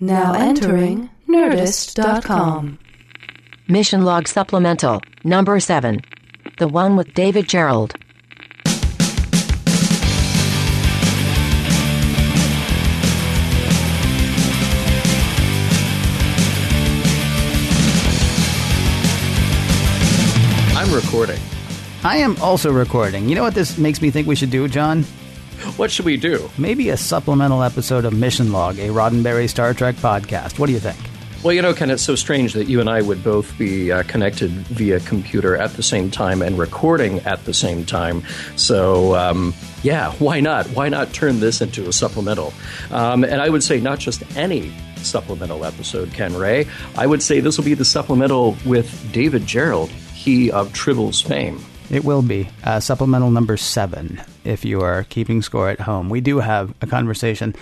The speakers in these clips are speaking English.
Now entering Nerdist.com. Mission Log Supplemental, number 7. The one with David Gerrold. I'm recording. I am also recording. You know what this makes me think we should do, John? What should we do? Maybe a supplemental episode of Mission Log, a Roddenberry Star Trek podcast. What do you think? Well, you know, Ken, it's so strange that you and I would both be uh, connected via computer at the same time and recording at the same time. So, um, yeah, why not? Why not turn this into a supplemental? Um, and I would say not just any supplemental episode, Ken Ray. I would say this will be the supplemental with David Gerrold, he of Tribble's fame. It will be uh, supplemental number seven if you are keeping score at home. We do have a conversation,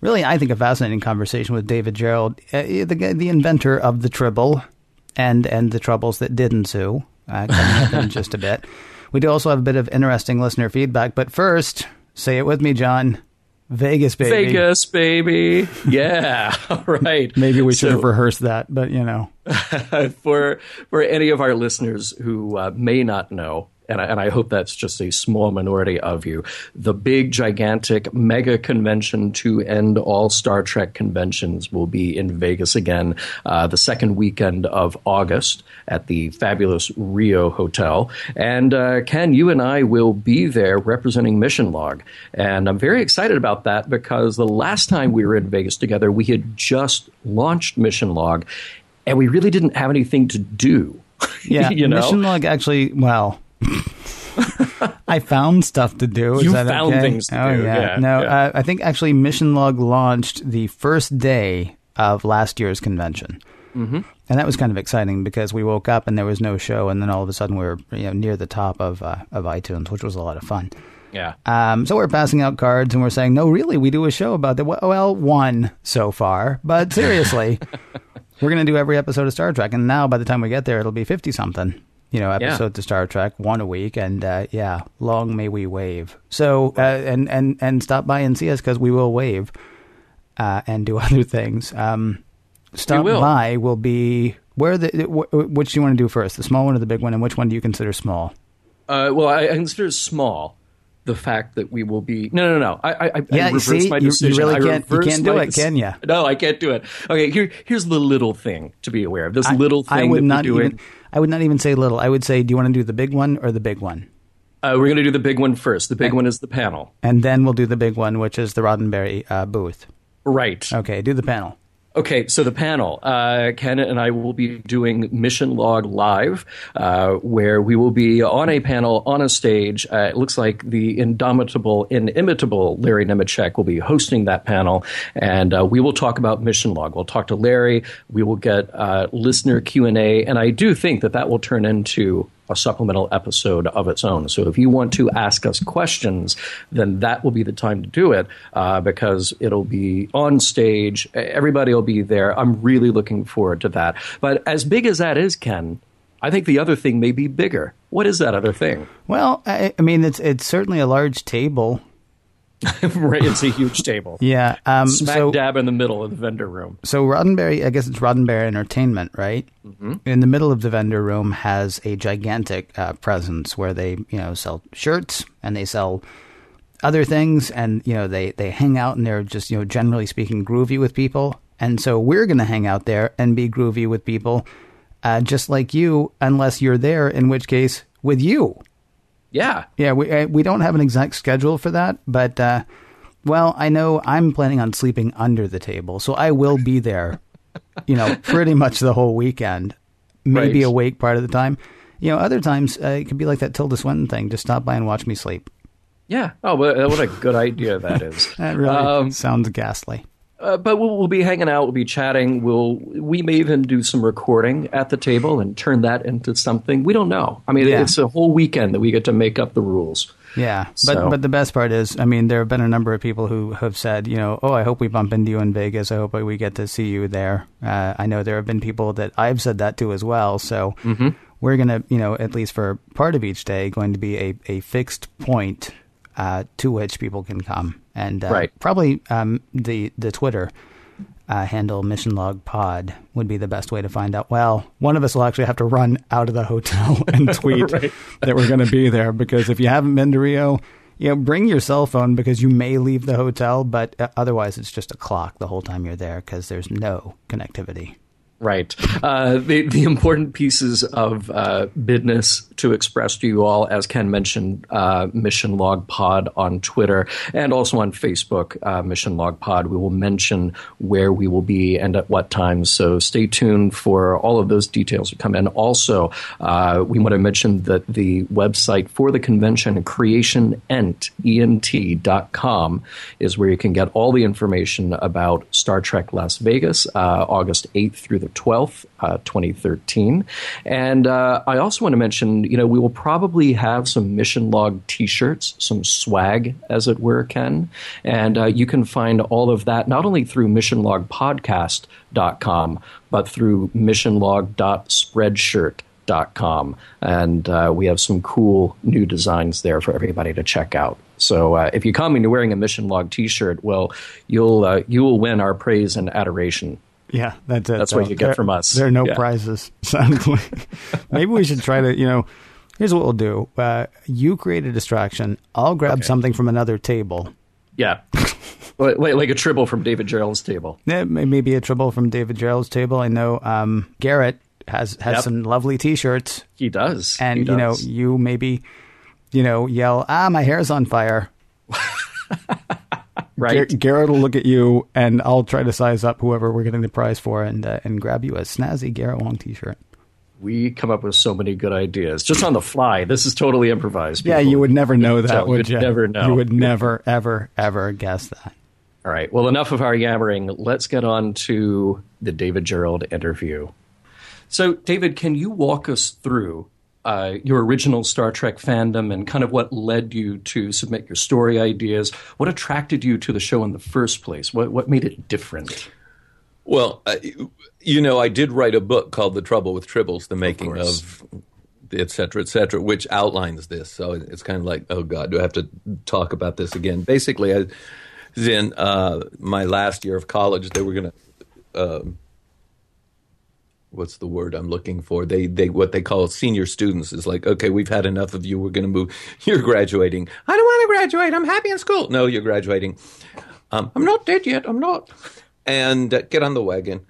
really, I think a fascinating conversation with David Gerrold, uh, the, the inventor of the Tribble and, and the troubles that did ensue, uh, in just a bit. We do also have a bit of interesting listener feedback, but first, say it with me, John. Vegas, baby. Vegas, baby. Yeah, all right. Maybe we should So- have rehearsed that, but you know. for for any of our listeners who uh, may not know, and I, and I hope that's just a small minority of you, the big, gigantic, mega convention to end all Star Trek conventions will be in Vegas again uh, the second weekend of August at the fabulous Rio Hotel. And uh, Ken, you and I will be there representing Mission Log, and I'm very excited about that because the last time we were in Vegas together, we had just launched Mission Log and we really didn't have anything to do. Yeah, you know, Mission Log actually, well, I found stuff to do. Is You found okay? things to oh, do, Yeah. yeah, no, yeah. Uh, I think actually Mission Log launched the first day of last year's convention. Mm-hmm. And that was kind of exciting because we woke up and there was no show, and then all of a sudden we were you know, near the top of uh, of iTunes, which was a lot of fun. yeah, Um, so we're passing out cards and we're saying, no, really, we do a show about that. Well, one so far, but seriously, we're going to do every episode of Star Trek. And now by the time we get there, it'll be 50 something, you know, Yeah. episodes of Star Trek, one a week. And, uh, yeah, long may we wave. So, uh, and, and, and stop by and see us because we will wave, uh, and do other things. Um, stop will. by will be where the, wh- which do you want to do first? The small one or the big one? And which one do you consider small? uh, well, I, I consider small the fact that we will be. No, no, no. I, I, I Yeah, I you reversed see? my You- you really I can't- you can't do it, can ya? No, I can't do it. Okay, here, here's the little thing to be aware of. This little thing I would that not we're doing. even. I would not even say little. I would say, do you want to do the big one or the big one? Uh, we're going to do the big one first. The big one is the panel. And then we'll do the big one, which is the Roddenberry uh, booth. Right. Okay, do the panel. Okay, so the panel, uh, Ken and I will be doing Mission Log Live, uh, where we will be on a panel on a stage. Uh, it looks like the indomitable, inimitable Larry Nemecek will be hosting that panel, and uh, we will talk about Mission Log. We'll talk to Larry. We will get uh, listener Q and A, and I do think that that will turn into a supplemental episode of its own. So if you want to ask us questions, then that will be the time to do it uh, because it'll be on stage. Everybody will be there. I'm really looking forward to that. But as big as that is, Ken, I think the other thing may be bigger. What is that other thing? Well, I, I mean, it's it's certainly a large table. right, it's a huge table. Yeah. Um, Smack so dab in the middle of the vendor room. so Roddenberry, I guess it's Roddenberry Entertainment, right? Mm-hmm. In the middle of the vendor room has a gigantic uh, presence where they you know sell shirts and they sell other things and you know they they hang out and they're just you know generally speaking groovy with people and so we're going to hang out there and be groovy with people uh, just like you unless you're there in which case with you Yeah. yeah we uh, we don't have an exact schedule for that but uh, well I know I'm planning on sleeping under the table so I will be there you know pretty much the whole weekend maybe Right. awake part of the time you know other times uh, it could be like that Tilda Swinton thing just stop by and watch me sleep Yeah. Oh, what what a good idea that is. That really Um, sounds ghastly. Uh, but we'll, we'll be hanging out. We'll be chatting. We'll we may even do some recording at the table and turn that into something. We don't know. I mean, Yeah. it's a whole weekend that we get to make up the rules. Yeah, but but the best part is, I mean, there have been a number of people who have said, you know, oh, I hope we bump into you in Vegas. I hope we get to see you there. Uh, I know there have been people that I've said that to as well. So Mm-hmm. we're gonna, you know, at least for part of each day, going to be a a fixed point uh, to which people can come, and uh, Right. probably um, the the Twitter uh, handle Mission Log Pod would be the best way to find out. Well, one of us will actually have to run out of the hotel and tweet Right. that we're going to be there because if you haven't been to Rio, you know, bring your cell phone because you may leave the hotel, but uh, otherwise it's just a clock the whole time you're there because there's no connectivity. Right. Uh, the, the important pieces of uh, business to express to you all, as Ken mentioned, uh, Mission Log Pod on Twitter and also on Facebook, uh, Mission Log Pod. We will mention where we will be and at what times. So stay tuned for all of those details to come in. Also, uh, we want to mention that the website for the convention, creationent, ent.com, is where you can get all the information about Star Trek Las Vegas, uh, August 8th through the 12th, uh, 2013. And uh, I also want to mention, you know, we will probably have some mission log t shirts, some swag, as it were, Ken. And uh, you can find all of that not only through missionlogpodcast.com, but through missionlog.spreadshirt.com. And uh, we have some cool new designs there for everybody to check out. So uh, if you come and you're wearing a Mission Log T-shirt, well, you'll uh, you will win our praise and adoration. Yeah, that's it. That's what you get there- from us. There are no Yeah. prizes. Maybe we should try to. You know, here's what we'll do. Uh, you create a distraction. I'll grab something from another table. Yeah, like, like like a tribble from David Gerrold's table. Yeah, maybe a trouble from David Gerrold's table. I know um, Garrett has has Yep. some lovely T-shirts, He does, and He you know, you maybe, you know, yell, "Ah, my hair's on fire." right? Gar- Garrett will look at you, and I'll try to size up whoever we're getting the prize for, and uh, and grab you a snazzy Garrett Wang T-shirt. we come up with so many good ideas just on the fly. This is totally improvised. Yeah, you would never know that, So would you'd you? never know. You would never, ever, ever guess that. All right. Well, enough of our yammering. Let's get on to the David Gerrold interview. So, David, can you walk us through uh, your original Star Trek fandom and kind of what led you to submit your story ideas? What attracted you to the show in the first place? What what made it different? Well, uh, you know, I did write a book called The Trouble with Tribbles, the making course. of, et cetera, et cetera, which outlines this. So it's kind of like, oh God, do I have to talk about this again? Basically, I was in uh, my last year of college. They were going to, um, what's the word I'm looking for? They, they, what they call senior students is like, okay, we've had enough of you. We're going to move. You're graduating. I don't want to graduate. I'm happy in school. No, you're graduating. Um, I'm not dead yet. I'm not. And uh, get on the wagon.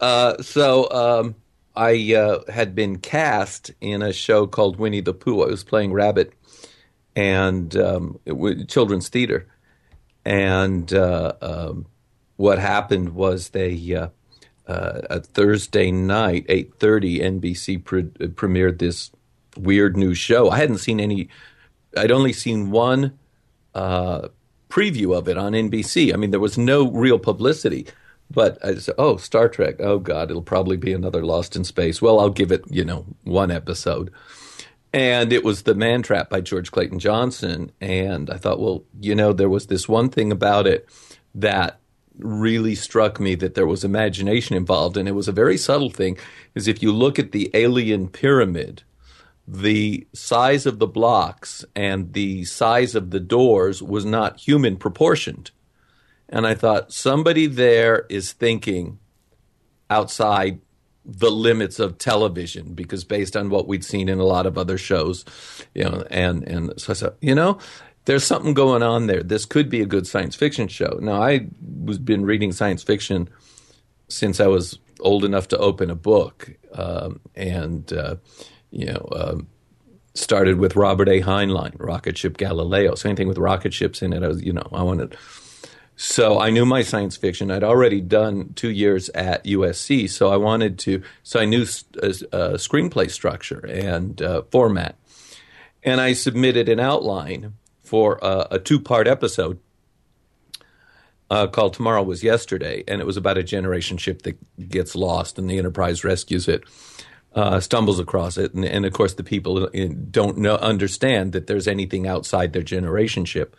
Uh, so um, I uh, had been cast in a show called Winnie the Pooh. I was playing Rabbit, and um, it was children's theater. And uh, um, what happened was they uh, a Thursday night, eight thirty, NBC pre- premiered this weird new show. I hadn't seen any. I'd only seen one uh, preview of it on NBC. I mean, there was no real publicity. But I said, "Oh, Star Trek. Oh God, it'll probably be another Lost in Space." Well, I'll give it, you know, one episode. And it was The Man Trap by George Clayton Johnson. And I thought, well, you know, there was this one thing about it that really struck me that there was imagination involved. And it was a very subtle thing, is if you look at the alien pyramid, the size of the blocks and the size of the doors was not human proportioned. And I thought somebody there is thinking outside the limits of television because based on what we'd seen in a lot of other shows, you know, and and so I said, you know, there's something going on there. This could be a good science fiction show. Now I was been reading science fiction since I was old enough to open a book, um, and uh, you know. Um, started with Robert A. Heinlein, rocket ship Galileo. So anything with rocket ships in it, I was, you know, I wanted. So I knew my science fiction. I'd already done two years at USC, so I wanted to. So I knew uh, uh, screenplay structure and uh, format, and I submitted an outline for uh, a two-part episode uh, called "Tomorrow Was Yesterday," and it was about a generation ship that gets lost, and the Enterprise rescues it uh, stumbles across it, and, and of course the people don't know understand that there's anything outside their generation ship.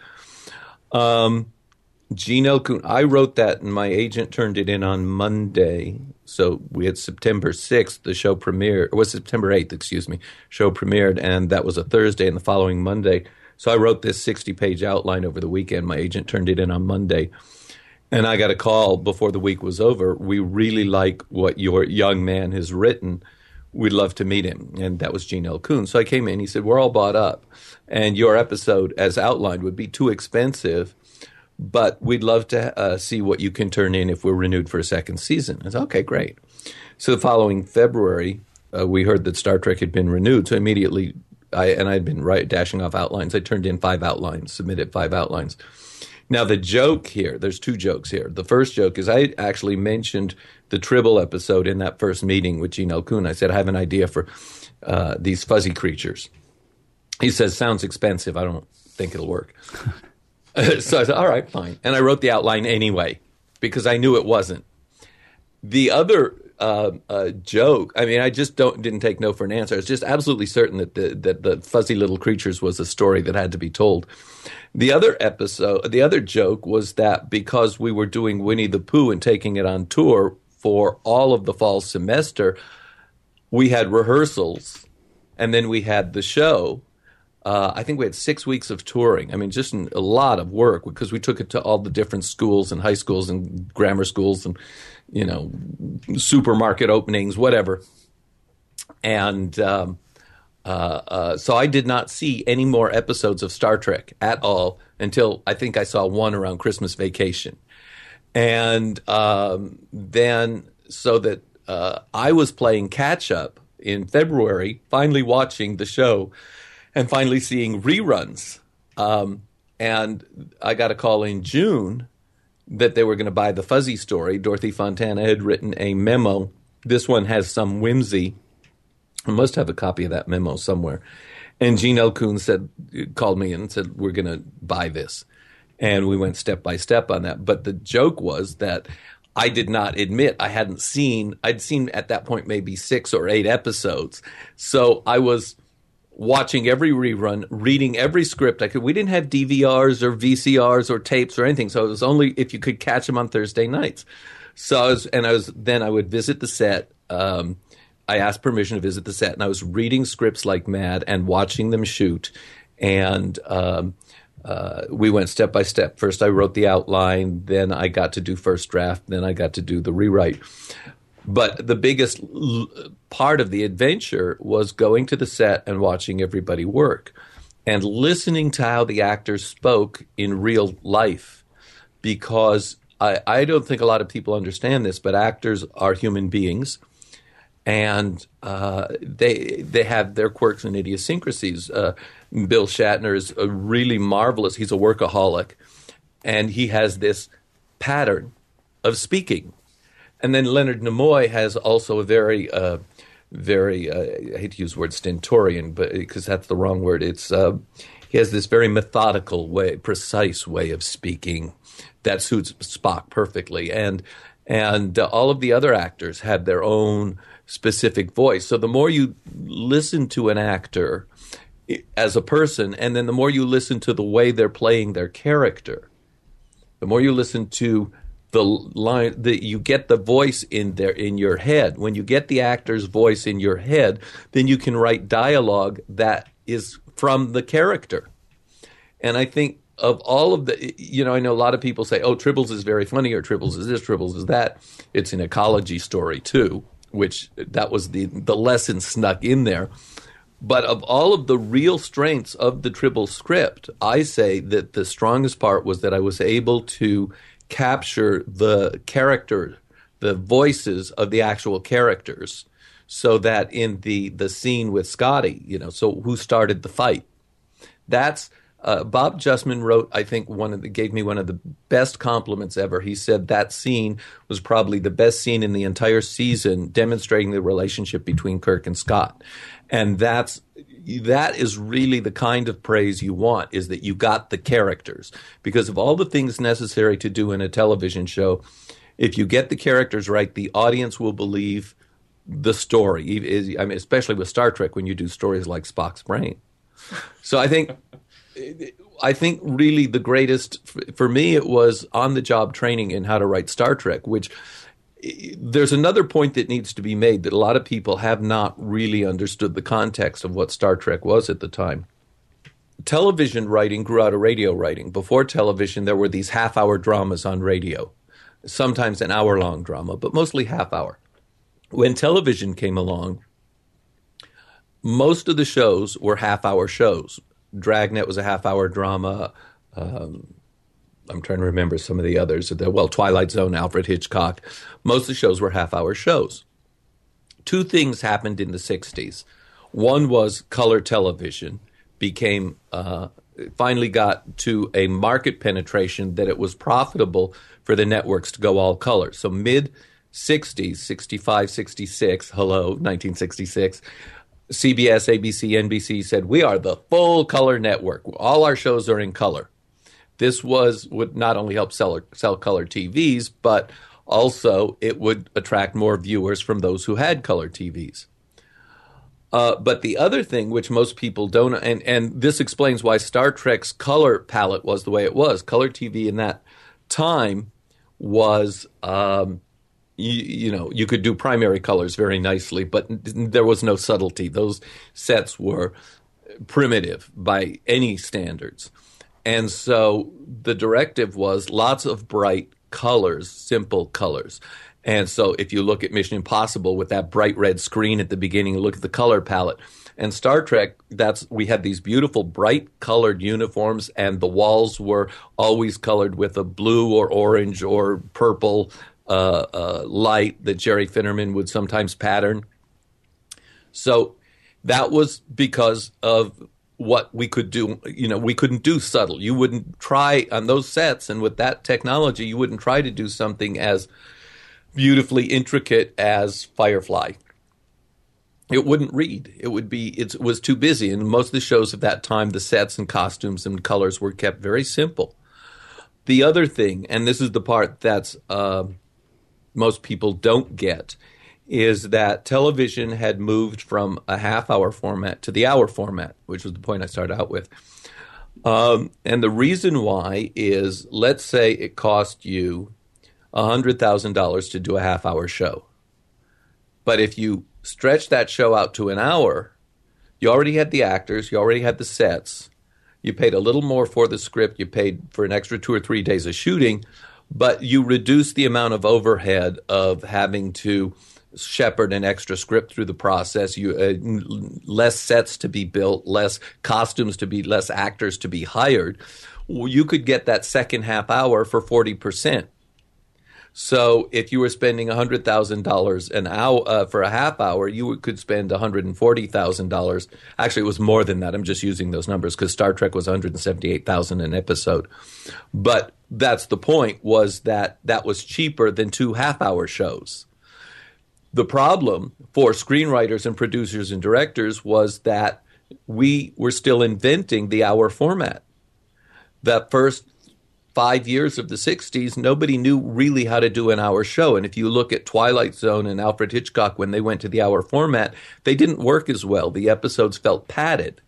Um, Gino I wrote that, and my agent turned it in on Monday. So we had September sixth, the show premiered. It was September eighth, excuse me. Show premiered, and that was a Thursday, and the following Monday. So I wrote this sixty-page outline over the weekend. My agent turned it in on Monday. And I got a call before the week was over. We really like what your young man has written. We'd love to meet him. And that was Gene L. Coon. So I came in. He said, We're all bought up. And your episode, as outlined, would be too expensive but we'd love to uh, see what you can turn in if we're renewed for a second season. I said, okay, great. So the following February, uh, we heard that Star Trek had been renewed. So immediately, I and I'd been right, dashing off outlines. I turned in five outlines, submitted five outlines. Now the joke here, there's two jokes here. The first joke is I actually mentioned the Tribble episode in that first meeting with Gene. Coon. I said I have an idea for uh, these fuzzy creatures. He says, "Sounds expensive. I don't think it'll work." so I said, all right, fine. And I wrote the outline anyway because I knew it wasn't. The other uh, joke, I mean, I just don't didn't take no for an answer. I was just absolutely certain that the, that the fuzzy little creatures was a story that had to be told. The other episode, the other joke was that because we were doing Winnie the Pooh and taking it on tour for all of the fall semester, we had rehearsals and then we had the show uh, I think we had six weeks of touring. I mean, just a lot of work because we took it to all the different schools and high schools and grammar schools and, you know, supermarket openings, whatever. And um, uh, uh, so I did not see any more episodes of Star Trek at all until I think I saw one around Christmas vacation. And um, then, so that uh, I was playing catch up in February, finally watching the show and finally seeing reruns. Um, and I got a call in June that they were going to buy the Fuzzy story. Dorothy Fontana had written a memo. This one has some whimsy. I must have a copy of that memo somewhere. And Gene L. Coon said, called me and said, "We're going to buy this," and we went step by step on that. But the joke was that I did not admit I hadn't seen. I'd seen at that point maybe six or eight episodes, so I was watching every rerun, reading every script I could. We didn't have DVRs or VCRs or tapes or anything, so it was only if you could catch them on Thursday nights. So I was, and I was then I would visit the set. Um, I asked permission to visit the set, and I was reading scripts like mad and watching them shoot. And um, uh, we went step by step. First, I wrote the outline, then I got to do first draft, then I got to do the rewrite. But the biggest l- part of the adventure was going to the set and watching everybody work and listening to how the actors spoke in real life. Because I, I don't think a lot of people understand this, but actors are human beings and uh, they they have their quirks and idiosyncrasies. Uh, Bill Shatner is a really marvelous. He's a workaholic, and he has this pattern of speaking and then Leonard Nimoy has also a very, uh, very, uh, I hate to use the word stentorian, but because that's the wrong word. It's uh, he has this very methodical way, precise way of speaking that suits Spock perfectly, and and uh, all of the other actors had their own specific voice. So the more you listen to an actor as a person, and then the more you listen to the way they're playing their character, the more you listen to the line that you get the voice in there in your head. When you get the actor's voice in your head, then you can write dialogue that is from the character. And I think of all of the, you know, I know a lot of people say, "Oh, Tribbles is very funny," or "Tribbles is this," "Tribbles is that." It's an ecology story too, which that was the the lesson snuck in there. But of all of the real strengths of the Tribble script, I say that the strongest part was that I was able to capture the character, the voices of the actual characters, so that in the the scene with Scotty, you know, so who started the fight? That's uh, Bob Justman wrote, I think, one of the, gave me one of the best compliments ever. He said that scene was probably the best scene in the entire season, demonstrating the relationship between Kirk and Scott, and that's that is really the kind of praise you want is that you got the characters. Because of all the things necessary to do in a television show if you get the characters right the audience will believe the story. I mean especially with star trek when you do stories like spock's brain. So i think i think really the greatest for me it was on the job training in how to write star trek which there's another point that needs to be made that a lot of people have not really understood the context of what Star Trek was at the time. Television writing grew out of radio writing. Before television, there were these half hour dramas on radio. sometimes an hour long drama, but mostly half hour. When television came along, most of the shows were half hour shows. Dragnet was a half hour drama. Um, I'm trying to remember some of the others. Well, Twilight Zone, Alfred Hitchcock. Most of the shows were half hour shows. Two things happened in the 60s. One was color television became uh, finally got to a market penetration that it was profitable for the networks to go all color. So mid 60s, 65, 66, hello, 1966, CBS, ABC, NBC said, We are the full color network. All our shows are in color. This was would not only help sell, sell color TVs, but also it would attract more viewers from those who had color TVs. Uh, but the other thing, which most people don't, and, and this explains why Star Trek's color palette was the way it was. Color TV in that time was um, you, you, know, you could do primary colors very nicely, but there was no subtlety. Those sets were primitive by any standards. And so the directive was lots of bright colors, simple colors. And so if you look at Mission Impossible with that bright red screen at the beginning, look at the color palette. And Star Trek, that's we had these beautiful bright colored uniforms and the walls were always colored with a blue or orange or purple uh, uh, light that Jerry Finnerman would sometimes pattern. So that was because of what we could do. You know, we couldn't do subtle. You wouldn't try on those sets, and with that technology, you wouldn't try to do something as beautifully intricate as Firefly. It wouldn't read. It would be. It was too busy, and most of the shows of that time, the sets and costumes and colors were kept very simple. The other thing, and this is the part that's. Uh, most people don't get is that television had moved from a half hour format to the hour format, which was the point I started out with. Um, and the reason why is let's say it cost you $100,000 to do a half hour show. But if you stretch that show out to an hour, you already had the actors, you already had the sets, you paid a little more for the script, you paid for an extra two or three days of shooting, but you reduce the amount of overhead of having to shepherd an extra script through the process. You uh, less sets to be built, less costumes to be, less actors to be hired. You could get that second half hour for forty percent. So if you were spending hundred thousand dollars an hour uh, for a half hour, you could spend one hundred and forty thousand dollars. Actually, it was more than that. I'm just using those numbers because Star Trek was one hundred and seventy eight thousand an episode. But that's the point. Was that that was cheaper than two half hour shows. The problem for screenwriters and producers and directors was that we were still inventing the hour format. That first five years of the 60s, nobody knew really how to do an hour show. And if you look at Twilight Zone and Alfred Hitchcock when they went to the hour format, they didn't work as well. The episodes felt padded.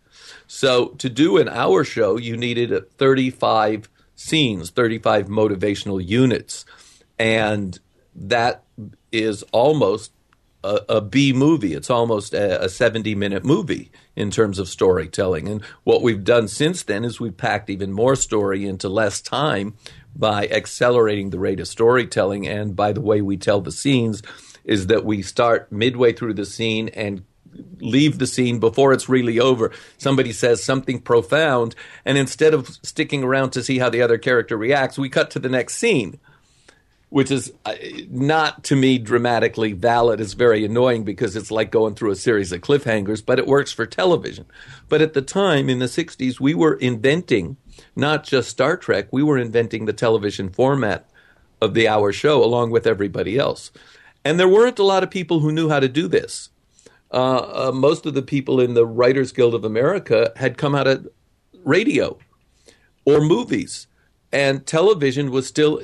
So to do an hour show, you needed 35 scenes, 35 motivational units. And that is almost a, a B movie. It's almost a, a 70 minute movie in terms of storytelling. And what we've done since then is we've packed even more story into less time by accelerating the rate of storytelling and by the way we tell the scenes is that we start midway through the scene and leave the scene before it's really over. Somebody says something profound, and instead of sticking around to see how the other character reacts, we cut to the next scene which is uh, not to me dramatically valid. It's very annoying because it's like going through a series of cliffhangers, but it works for television. But at the time in the 60s, we were inventing not just Star Trek, we were inventing the television format of the hour show along with everybody else. And there weren't a lot of people who knew how to do this. Uh, uh, most of the people in the Writers Guild of America had come out of radio or movies and television was still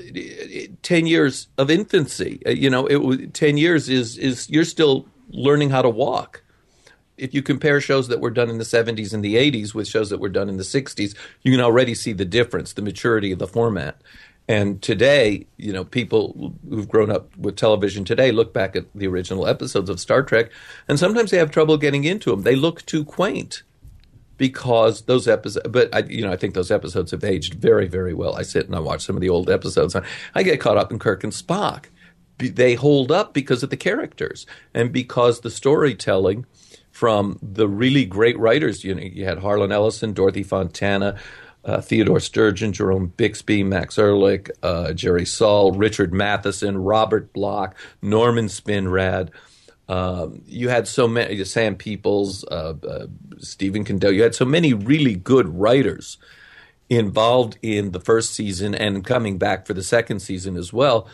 10 years of infancy. Uh, you know it was 10 years is is you're still learning how to walk. If you compare shows that were done in the 70s and the 80s with shows that were done in the 60s you can already see the difference the maturity of the format. And today you know people who've grown up with television today look back at the original episodes of Star Trek and sometimes they have trouble getting into them they look too quaint because those episodes. But I, you know, I think those episodes have aged very, very well. I sit and I watch some of the old episodes. I, get caught up in Kirk and Spock. They hold up because of the characters and because the storytelling from the really great writers. You know, you had Harlan Ellison, Dorothy Fontana, uh, Theodore Sturgeon, Jerome Bixby, Max Ehrlich, uh, Jerry Sohl, Richard Matheson, Robert Bloch, Norman Spinrad. Um, you had so many, Sam Peeples, uh, uh, Stephen Kandel. You had so many really good writers involved in the first season and coming back for the second season as well.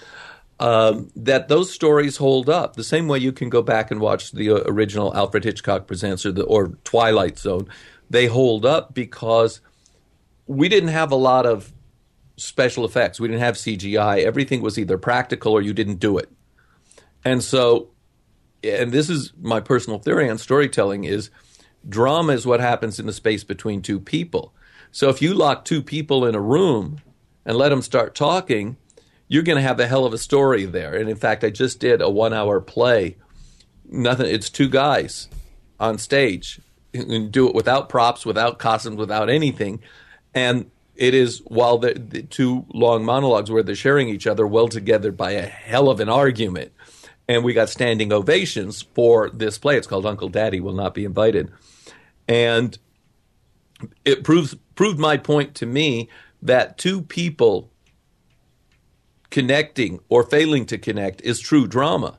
Um, that those stories hold up the same way you can go back and watch the uh, original Alfred Hitchcock Presents or the or Twilight Zone. They hold up because we didn't have a lot of special effects. We didn't have CGI. Everything was either practical or you didn't do it. And so, and this is my personal theory on storytelling is drama is what happens in the space between two people. So if you lock two people in a room and let them start talking, you're going to have a hell of a story there. And in fact, I just did a one hour play. Nothing, it's two guys on stage and do it without props, without costumes, without anything and it is while the, the, two long monologues where they're sharing each other well together by a hell of an argument and we got standing ovations for this play it's called uncle daddy will not be invited and it proves proved my point to me that two people connecting or failing to connect is true drama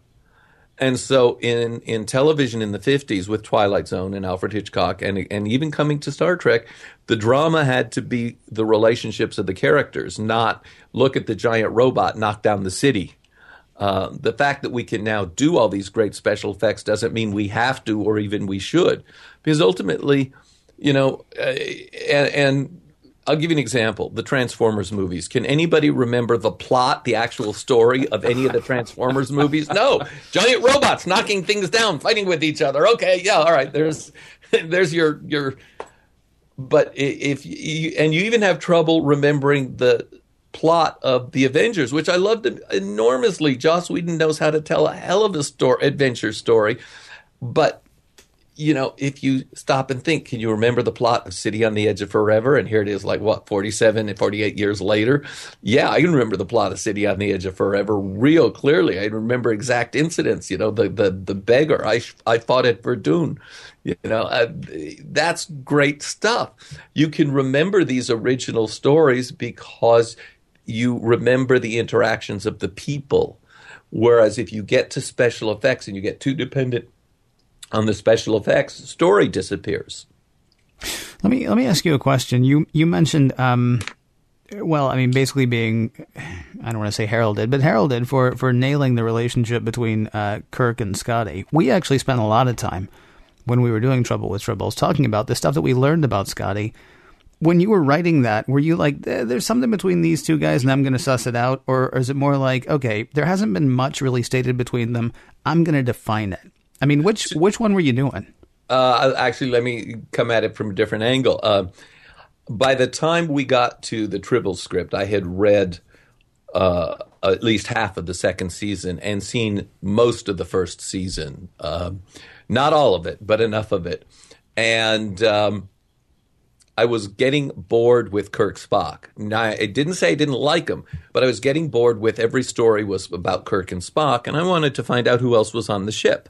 and so in, in television in the 50s with Twilight Zone and Alfred Hitchcock and, and even coming to Star Trek, the drama had to be the relationships of the characters, not look at the giant robot knock down the city. Uh, the fact that we can now do all these great special effects doesn't mean we have to or even we should. Because ultimately, you know, uh, and, and I'll give you an example. The Transformers movies. Can anybody remember the plot, the actual story of any of the Transformers movies? No. Giant robots knocking things down, fighting with each other. Okay, yeah, all right. There's there's your your but if you and you even have trouble remembering the plot of the Avengers, which I loved enormously. Joss Whedon knows how to tell a hell of a story, adventure story, but you know, if you stop and think, can you remember the plot of City on the Edge of Forever? And here it is, like what, 47 and 48 years later? Yeah, I can remember the plot of City on the Edge of Forever real clearly. I remember exact incidents, you know, the, the, the beggar. I, I fought at Verdun. You know, uh, that's great stuff. You can remember these original stories because you remember the interactions of the people. Whereas if you get to special effects and you get too dependent on the special effects, story disappears. Let me let me ask you a question. You you mentioned, um, well, I mean, basically being, I don't want to say heralded, but heralded for for nailing the relationship between uh, Kirk and Scotty. We actually spent a lot of time when we were doing Trouble with Tribbles talking about the stuff that we learned about Scotty. When you were writing that, were you like, there's something between these two guys and I'm going to suss it out? Or, or is it more like, okay, there hasn't been much really stated between them. I'm going to define it. I mean, which which one were you doing? Uh, actually, let me come at it from a different angle. Uh, by the time we got to the Tribble script, I had read uh, at least half of the second season and seen most of the first season. Um, not all of it, but enough of it. And um, I was getting bored with Kirk Spock. Now, I didn't say I didn't like him, but I was getting bored with every story was about Kirk and Spock, and I wanted to find out who else was on the ship.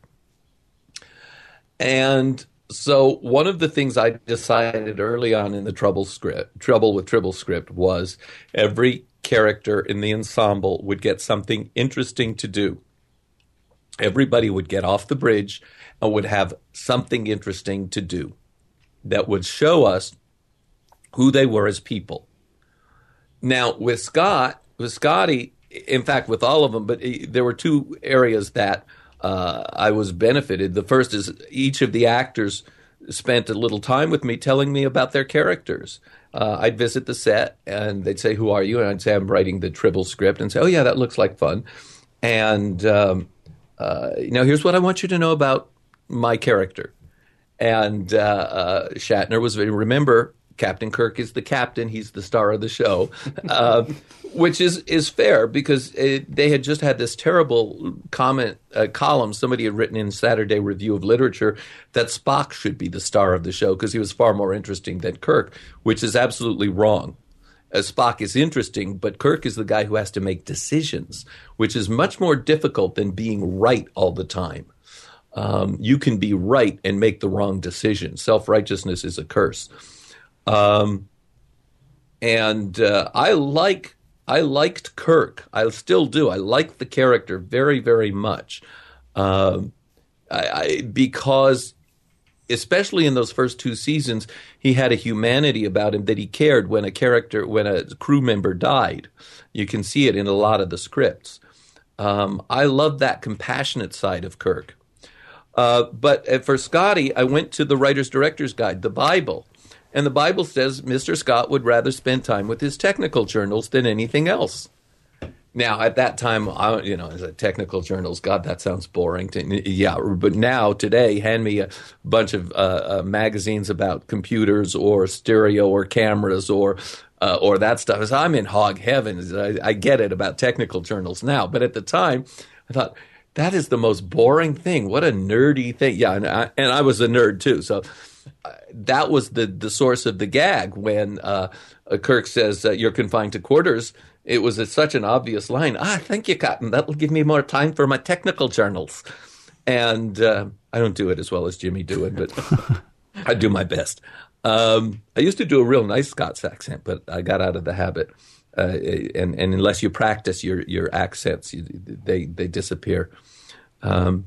And so one of the things I decided early on in the trouble script, trouble with Tribble script was every character in the ensemble would get something interesting to do. Everybody would get off the bridge and would have something interesting to do that would show us who they were as people. Now with Scott, with Scotty, in fact, with all of them, but there were two areas that uh, I was benefited. The first is each of the actors spent a little time with me telling me about their characters. Uh, I'd visit the set and they'd say, "Who are you?" And I'd say, "I'm writing the Tribble script," and say, "Oh yeah, that looks like fun." And um, uh, now here's what I want you to know about my character. And uh, uh, Shatner was remember Captain Kirk is the captain; he's the star of the show, uh, which is is fair because it, they had just had this terrible comment uh, column somebody had written in Saturday Review of Literature that Spock should be the star of the show because he was far more interesting than Kirk, which is absolutely wrong. Uh, Spock is interesting, but Kirk is the guy who has to make decisions, which is much more difficult than being right all the time. Um, you can be right and make the wrong decision. Self righteousness is a curse. Um, and uh, I like I liked Kirk. I still do. I like the character very very much. Um, I, I, because especially in those first two seasons, he had a humanity about him that he cared when a character, when a crew member died. You can see it in a lot of the scripts. Um, I love that compassionate side of Kirk. Uh, but uh, for Scotty, I went to the Writer's Director's Guide, the Bible. And the Bible says Mr. Scott would rather spend time with his technical journals than anything else. Now, at that time, I, you know, as a technical journals, God, that sounds boring. To, yeah, but now, today, hand me a bunch of uh, uh, magazines about computers or stereo or cameras or uh, or that stuff. As I'm in hog heaven, I, I get it about technical journals now. But at the time, I thought that is the most boring thing. What a nerdy thing. Yeah, and I, and I was a nerd too. So that was the the source of the gag when uh, Kirk says uh, you're confined to quarters it was a, such an obvious line. Ah, thank you, Cotton. That'll give me more time for my technical journals. And uh, I don't do it as well as Jimmy Doohan, but I do my best. Um, I used to do a real nice Scots accent, but I got out of the habit. Uh, and, and unless you practice your your accents, you, they they disappear. Um,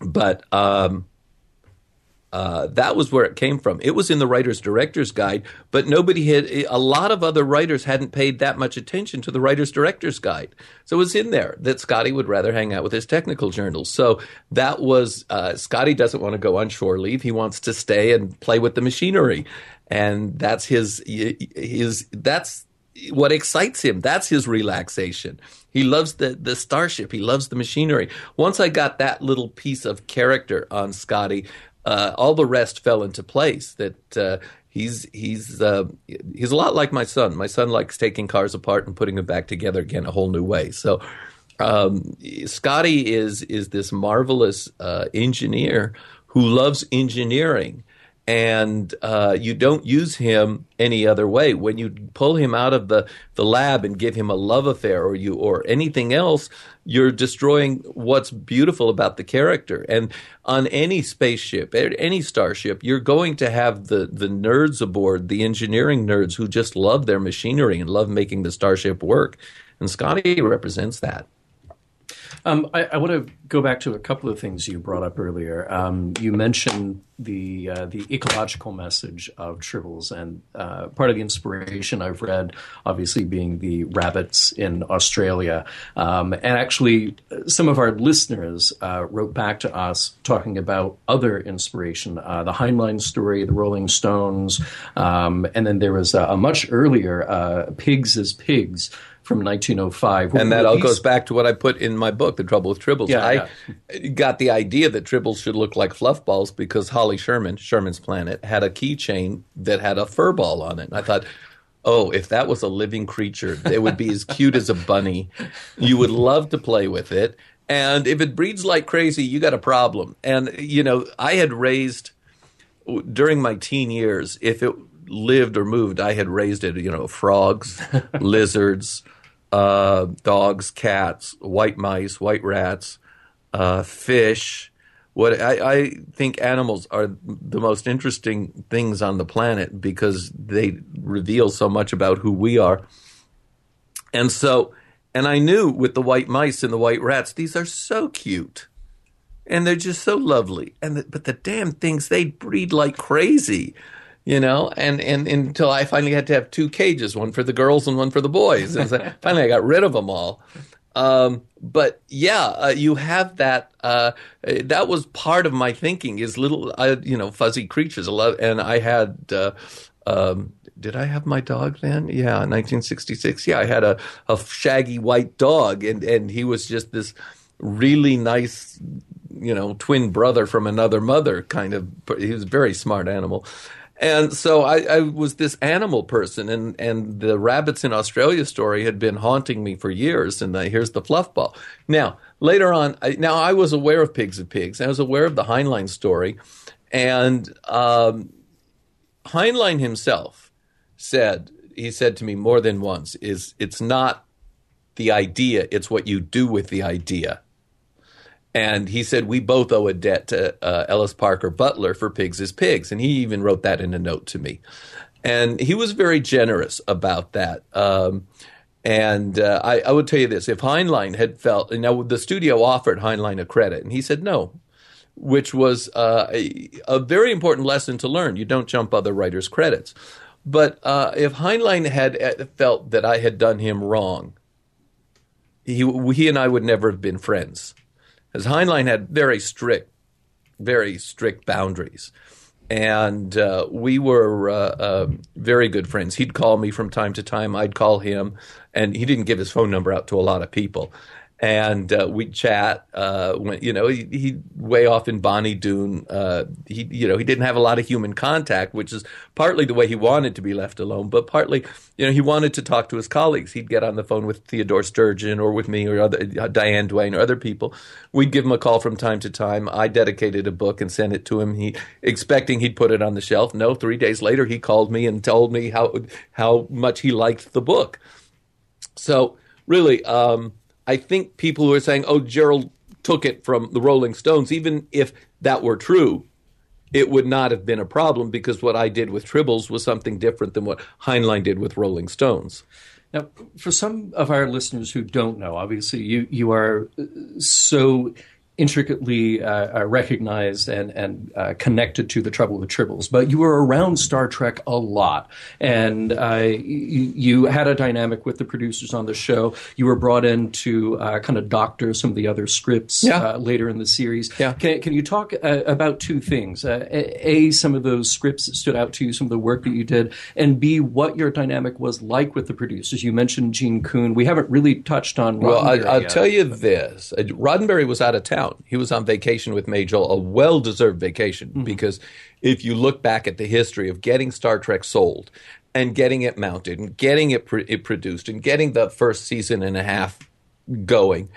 but um, uh, that was where it came from. It was in the writer's director's guide, but nobody had, a lot of other writers hadn't paid that much attention to the writer's director's guide. So it was in there that Scotty would rather hang out with his technical journals. So that was, uh, Scotty doesn't want to go on shore leave. He wants to stay and play with the machinery. And that's his, his, that's what excites him. That's his relaxation. He loves the, the starship. He loves the machinery. Once I got that little piece of character on Scotty, uh, all the rest fell into place. That uh, he's he's uh, he's a lot like my son. My son likes taking cars apart and putting them back together again a whole new way. So um, Scotty is is this marvelous uh, engineer who loves engineering and uh, you don't use him any other way. When you pull him out of the, the lab and give him a love affair or you or anything else, you're destroying what's beautiful about the character. And on any spaceship, any starship, you're going to have the, the nerds aboard, the engineering nerds who just love their machinery and love making the starship work. And Scotty represents that. Um, I, I, want to go back to a couple of things you brought up earlier. Um, you mentioned the uh, the ecological message of Tribbles, and uh, part of the inspiration I've read, obviously, being the rabbits in Australia. Um, and actually, some of our listeners uh, wrote back to us talking about other inspiration: uh, the Heinlein story, the Rolling Stones, um, and then there was a, a much earlier uh, "Pigs is Pigs." From 1905. And that all goes back to what I put in my book, The Trouble with Tribbles. Yeah, I yeah. got the idea that Tribbles should look like fluff balls because Holly Sherman, Sherman's Planet, had a keychain that had a fur ball on it. And I thought, oh, if that was a living creature, it would be as cute as a bunny. You would love to play with it. And if it breeds like crazy, you got a problem. And, you know, I had raised during my teen years, if it lived or moved, I had raised it, you know, frogs, lizards, uh, dogs, cats, white mice, white rats, uh, fish. What I, I, think animals are the most interesting things on the planet because they reveal so much about who we are. And so, and I knew with the white mice and the white rats, these are so cute. And they're just so lovely. And the, but the damn things, they breed like crazy you know, and, and, until I finally had to have two cages, one for the girls and one for the boys. And so finally I got rid of them all. Um, but yeah, uh, you have that. Uh, that was part of my thinking is little, uh, you know, fuzzy creatures. And I had, uh, um, did I have my dog then? Yeah, 1966. Yeah, I had a, a shaggy white dog, and, and he was just this really nice, you know, twin brother from another mother kind of. He was a very smart animal And so I, I, was this animal person, and, and the rabbits in Australia story had been haunting me for years. And here's the fluff ball. Now, later on, I, now I was aware of Pigs is Pigs. I was aware of the Heinlein story. And um, Heinlein himself said, he said to me more than once, is it's not the idea, it's what you do with the idea. And he said, We both owe a debt to uh, Ellis Parker Butler for Pigs is Pigs. And he even wrote that in a note to me. And he was very generous about that. Um, and uh, I, I, would tell you this if Heinlein had felt, now the studio offered Heinlein a credit, and he said no, which was uh, a, a, very important lesson to learn. You don't jump other writers' credits. But uh, if Heinlein had uh, felt that I had done him wrong, he, he and I would never have been friends as Heinlein had very strict, very strict boundaries. And uh, we were uh, uh, very good friends. He'd call me from time to time. I'd call him, and he didn't give his phone number out to a lot of people and uh, we'd chat. Uh, when, you know, he, he way off in Bonny Doon. Uh, he, you know, he didn't have a lot of human contact, which is partly the way he wanted to be left alone, but partly, you know, he wanted to talk to his colleagues. He'd get on the phone with Theodore Sturgeon or with me or other, uh, Diane Duane or other people. We'd give him a call from time to time. I dedicated a book and sent it to him. He expecting he'd put it on the shelf. No, three days later, he called me and told me how how much he liked the book. So really. Um, I think people who are saying, "Oh, Gerrold took it from the Rolling Stones," even if that were true, it would not have been a problem because what I did with Tribbles was something different than what Heinlein did with Rolling Stones. Now, for some of our listeners who don't know, obviously you you are uh, so intricately uh, uh, recognized and and uh, connected to the trouble with tribbles. But you were around Star Trek a lot, and uh, you, you, had a dynamic with the producers on the show. You were brought in to uh, kind of doctor some of the other scripts yeah. Uh, later in the series. Yeah. Can, can you talk about two things? a, some of those scripts that stood out to you, some of the work that you did, and B, what your dynamic was like with the producers. You mentioned Gene Coon. We haven't really touched on. Well, I, will tell you this: Roddenberry was out of town out. He was on vacation with Majel, a well deserved vacation, mm-hmm. because if you look back at the history of getting Star Trek sold and getting it mounted and getting it, it produced and getting the first season and a half going,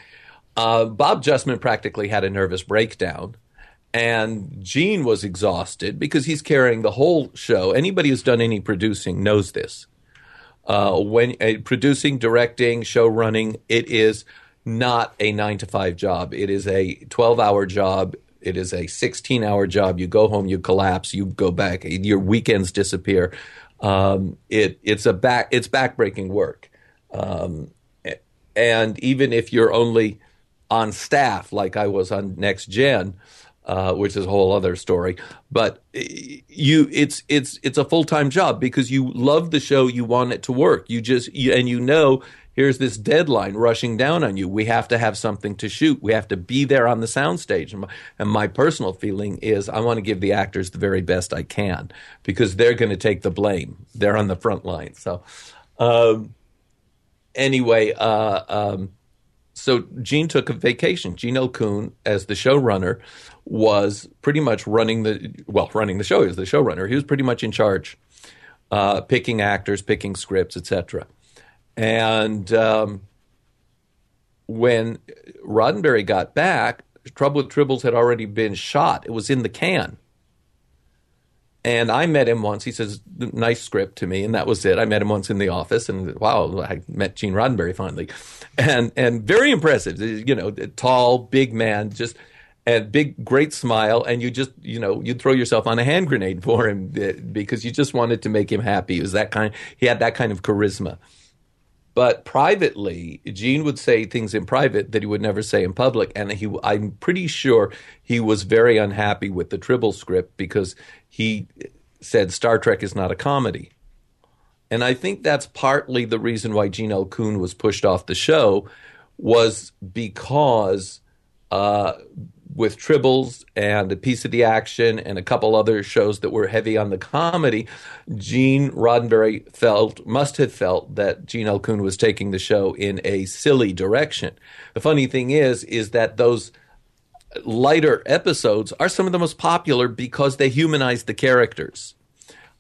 uh, Bob Justman practically had a nervous breakdown. And Gene was exhausted because he's carrying the whole show. Anybody who's done any producing knows this. Uh, when uh, producing, directing, show running, it is not a nine to five job. It is a 12 hour job. It is a 16 hour job. You go home, you collapse, you go back, your weekends disappear. Um, it, it's a back, it's backbreaking work. Um, and even if you're only on staff, like I was on Next Gen, uh, which is a whole other story. But you, it's it's it's a full time job because you love the show, you want it to work. You just you, and you know here's this deadline rushing down on you. We have to have something to shoot. We have to be there on the soundstage. And my, personal feeling is I want to give the actors the very best I can because they're going to take the blame. They're on the front line. So, um, anyway, uh, um, so Gene took a vacation. Gene L. As the showrunner, was pretty much running the well, running the show. He was the showrunner. He was pretty much in charge, uh, picking actors, picking scripts, etc. And um, when Roddenberry got back, Trouble with Tribbles had already been shot. It was in the can. And I met him once. He says, nice script to me. And that was it. I met him once in the office and wow, I met Gene Roddenberry finally. And, and very impressive, you know, tall, big man, just, and big, great smile. And you just, you know, you'd throw yourself on a hand grenade for him eh, because you just wanted to make him happy. He was that kind, he had that kind of charisma. But privately, Gene would say things in private that he would never say in public, and he, I'm pretty sure he was very unhappy with the Tribble script because he said Star Trek is not a comedy. And I think that's partly the reason why Gene L. Coon was pushed off the show was because uh, with Tribbles and a piece of the action and a couple other shows that were heavy on the comedy, Gene Roddenberry felt must have felt that Gene L. Coon was taking the show in a silly direction. The funny thing is, is that those lighter episodes are some of the most popular because they humanize the characters.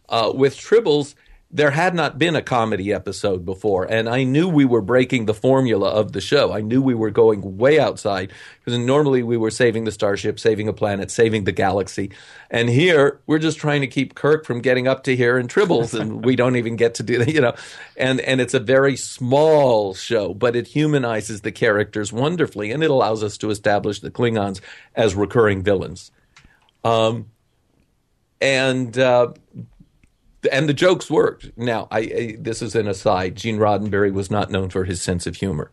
Uh, with Tribbles, there had not been a comedy episode before, and I knew we were breaking the formula of the show. I knew we were going way outside because normally we were saving the starship, saving a planet, saving the galaxy, and here we're just trying to keep Kirk from getting up to here in Tribbles, and we don't even get to do that, you know. And and it's a very small show, but it humanizes the characters wonderfully, and it allows us to establish the Klingons as recurring villains. Um, and uh, and the jokes worked. Now, I, I, this is an aside. Gene Roddenberry was not known for his sense of humor,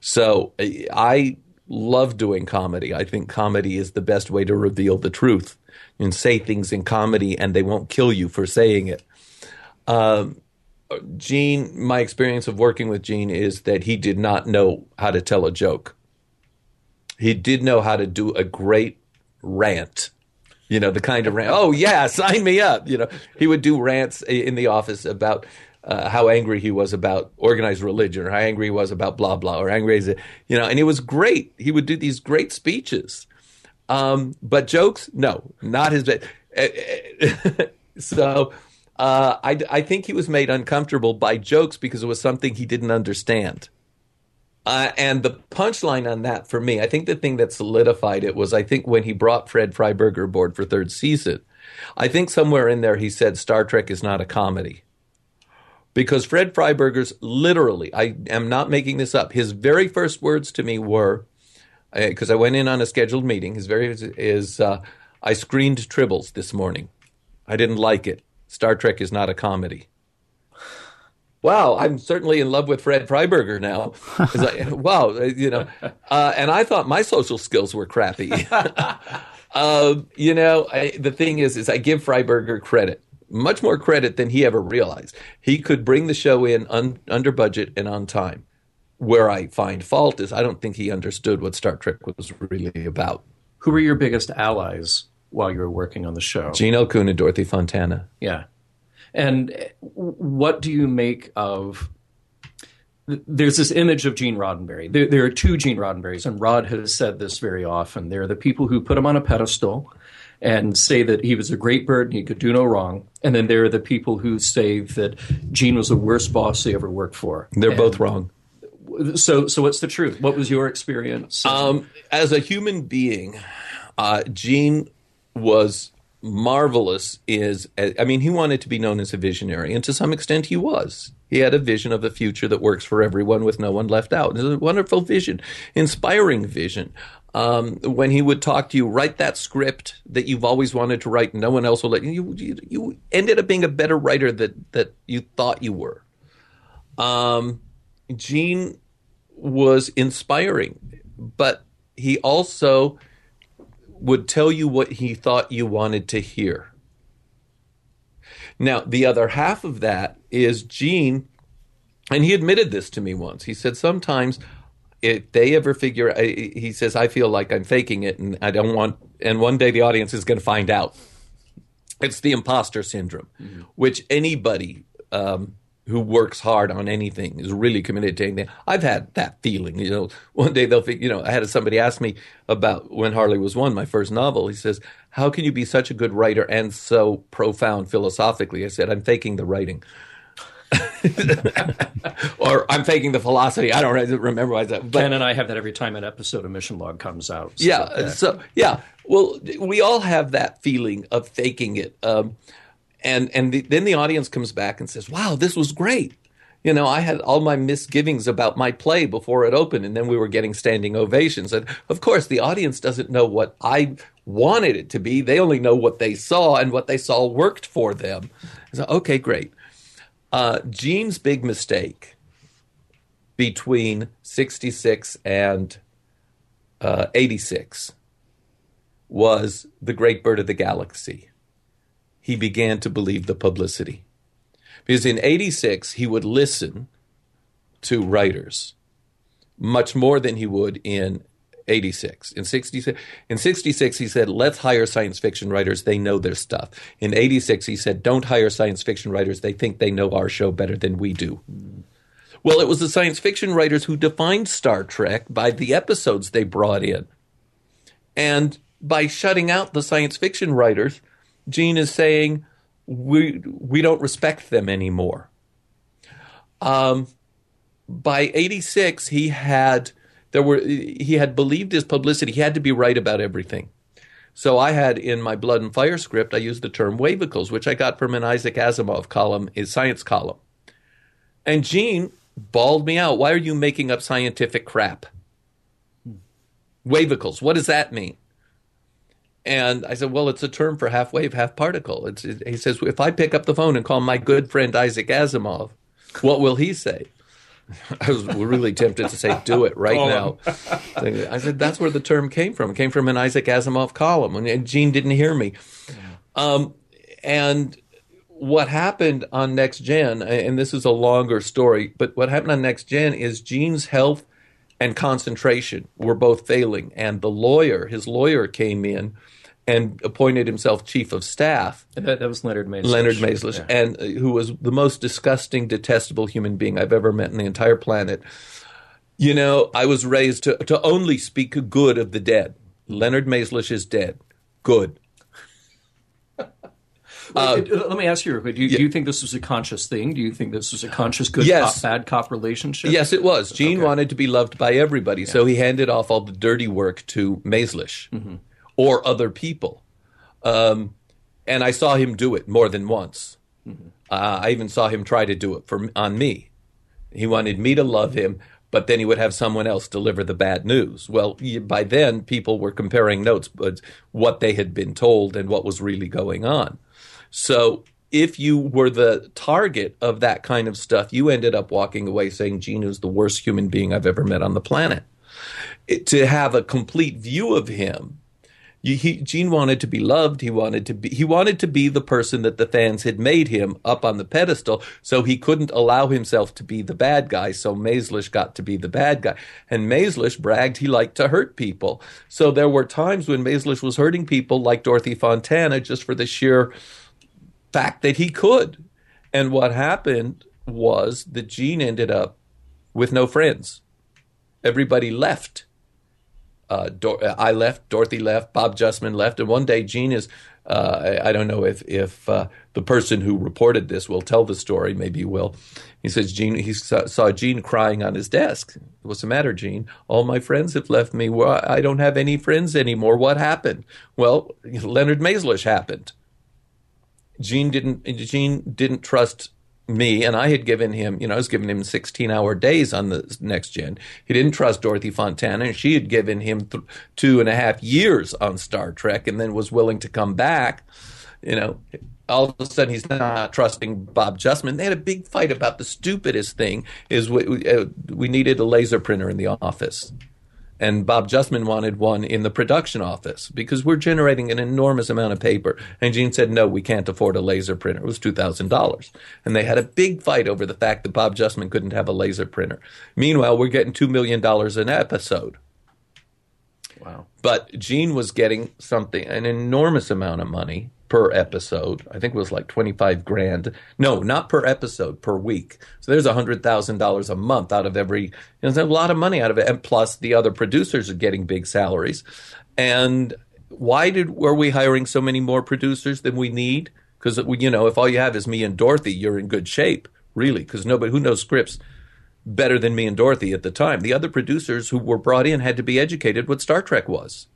so I, love doing comedy. I think comedy is the best way to reveal the truth and say things in comedy, and they won't kill you for saying it. Um, Gene, my experience of working with Gene is that he did not know how to tell a joke. He did know how to do a great rant you know, the kind of rant. Oh yeah, sign me up. You know, he would do rants in the office about uh, how angry he was about organized religion, or how angry he was about blah blah, or angry as you know, and it was great. He would do these great speeches, um, but jokes, no, not his. so. Uh, I, I think he was made uncomfortable by jokes because it was something he didn't understand. Uh, and the punchline on that for me, I think the thing that solidified it was I think when he brought Fred Freiberger aboard for third season, I think somewhere in there he said Star Trek is not a comedy. Because Fred Freiberger's literally, I am not making this up, his very first words to me were, because uh, I went in on a scheduled meeting, his very is, uh, I screened Tribbles this morning. I didn't like it. Star Trek is not a comedy wow, I'm certainly in love with Fred Freiberger now. Like, wow, you know, uh, and I thought my social skills were crappy. uh, you know, I, the thing is, is I give Freiberger credit, much more credit than he ever realized. He could bring the show in un, under budget and on time. Where I find fault is I don't think he understood what Star Trek was really about. Who were your biggest allies while you were working on the show? Gene Coon and Dorothy Fontana. Yeah. And what do you make of? There's this image of Gene Roddenberry. There, there, are two Gene Roddenberrys, and Rod has said this very often. There are the people who put him on a pedestal and say that he was a great bird and he could do no wrong. And then there are the people who say that Gene was the worst boss they ever worked for. They're and both wrong. So, so what's the truth? What was your experience? Um, as a human being, uh, Gene was marvelous is I mean, he wanted to be known as a visionary, and to some extent he was. He had a vision of a future that works for everyone with no one left out. It was a wonderful vision, inspiring vision. Um, when he would talk to you, write that script that you've always wanted to write, and no one else will let you. You, you ended up being a better writer that that you thought you were. Um, Gene was inspiring, but he also would tell you what he thought you wanted to hear. Now, the other half of that is Gene, and he admitted this to me once. He said, Sometimes if they ever figure, he says, I feel like I'm faking it and I don't want, and one day the audience is going to find out. It's the imposter syndrome, mm-hmm. which anybody um, who works hard on anything is really committed to anything. I've had that feeling. You know, one day they'll, think. you know, I had somebody ask me about when HARLIE was one, my first novel. He says, "How can you be such a good writer and so profound philosophically?" I said, "I'm faking the writing." or I'm faking the philosophy. I don't remember why that. But, Ken and I have that every time an episode of Mission Log comes out. So yeah. So yeah. Well, we all have that feeling of faking it. Um, and and the, then the audience comes back and says, "Wow, this was great." You know, I had all my misgivings about my play before it opened, and then we were getting standing ovations. And of course, the audience doesn't know what I wanted it to be. They only know what they saw, and what they saw worked for them. So, okay, great. Uh, Gene's big mistake between 66 and uh, 86 was The Great Bird of the Galaxy he began to believe the publicity. Because in 86, he would listen to writers much more than he would in 86. In 66, in 66, he said, let's hire science fiction writers. They know their stuff. In 86, he said, don't hire science fiction writers. They think they know our show better than we do. Well, it was the science fiction writers who defined Star Trek by the episodes they brought in. And by shutting out the science fiction writers, Gene is saying, we we don't respect them anymore. Um, by '86, he had there were he had believed his publicity. He had to be right about everything. So I had in my Blood and Fire script, I used the term wavicles, which I got from an Isaac Asimov column, his science column. And Gene bawled me out. Why are you making up scientific crap? Wavicles, what does that mean? And I said, well, it's a term for half wave, half particle. It's, it, he says, if I pick up the phone and call my good friend Isaac Asimov, what will he say? I was really tempted to say, do it right now. I said, that's where the term came from. It came from an Isaac Asimov column. And Gene didn't hear me. Um, and what happened on Next Gen, and this is a longer story, but what happened on Next Gen is Gene's health and concentration were both failing. And the lawyer, his lawyer came in and appointed himself chief of staff. That, that was Leonard Maizlish. Leonard Maizlish, yeah. and uh, who was the most disgusting, detestable human being I've ever met in the entire planet. You know, I was raised to, to only speak good of the dead. Leonard Maizlish is dead. Good. Uh, let me ask you, do you, yeah. do you, think this was a conscious thing? Do you think this was a conscious good yes. cop, bad cop relationship? Yes, it was. Gene okay. wanted to be loved by everybody, yeah. so he handed off all the dirty work to Maizlish. Mm-hmm or other people. Um, and I saw him do it more than once. Mm-hmm. Uh, I even saw him try to do it for on me. He wanted me to love him, but then he would have someone else deliver the bad news. Well, by then people were comparing notes, but what they had been told and what was really going on. So if you were the target of that kind of stuff, you ended up walking away saying Gino's the worst human being I've ever met on the planet. It, to have a complete view of him he, Gene wanted to be loved. He wanted to be he wanted to be the person that the fans had made him up on the pedestal. So he couldn't allow himself to be the bad guy. So Maizlish got to be the bad guy, and Maizlish bragged he liked to hurt people. So there were times when Maizlish was hurting people, like Dorothy Fontana, just for the sheer fact that he could. And what happened was that Gene ended up with no friends. Everybody left uh, Dor- I left, Dorothy left, Bob Justman left, and one day Gene is. Uh, I, I, don't know if if uh, the person who reported this will tell the story. Maybe he will. He says Gene. He saw, saw Gene crying on his desk. What's the matter, Gene? All my friends have left me. Well, I don't have any friends anymore. What happened? Well, Leonard Maizlish happened. Gene didn't. Gene didn't trust me, and I had given him, you know, I was giving him 16 hour days on the next gen. He didn't trust Dorothy Fontana, and she had given him th- two and a half years on Star Trek and then was willing to come back. You know, all of a sudden he's not trusting Bob Justman. They had a big fight about the stupidest thing is we, we, uh, we needed a laser printer in the office and Bob Justman wanted one in the production office because we're generating an enormous amount of paper. And Gene said, no, we can't afford a laser printer. It was $2,000. And they had a big fight over the fact that Bob Justman couldn't have a laser printer. Meanwhile, we're getting $2 million an episode. Wow. But Gene was getting something, an enormous amount of money per episode. I think it was like 25 grand. No, not per episode, per week. So there's $100,000 a month out of every, you know, there's a lot of money out of it. And plus the other producers are getting big salaries. And why did, were we hiring so many more producers than we need? Because, you know, if all you have is me and Dorothy, you're in good shape, really, because nobody, who knows scripts better than me and Dorothy at the time. The other producers who were brought in had to be educated what Star Trek was.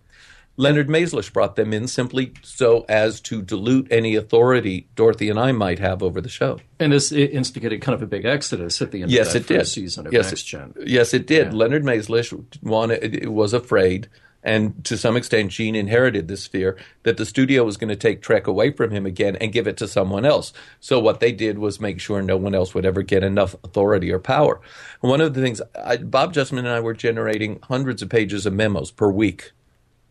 Leonard Maizlish brought them in simply so as to dilute any authority Dorothy and I might have over the show. And this instigated kind of a big exodus at the end yes, of that it did. season of yes, Next Gen. Yes, it did. Yeah. Leonard Maizlish wanted, was afraid, and to some extent, Gene inherited this fear that the studio was going to take Trek away from him again and give it to someone else. So what they did was make sure no one else would ever get enough authority or power. And one of the things, I, Bob Justman and I were generating hundreds of pages of memos per week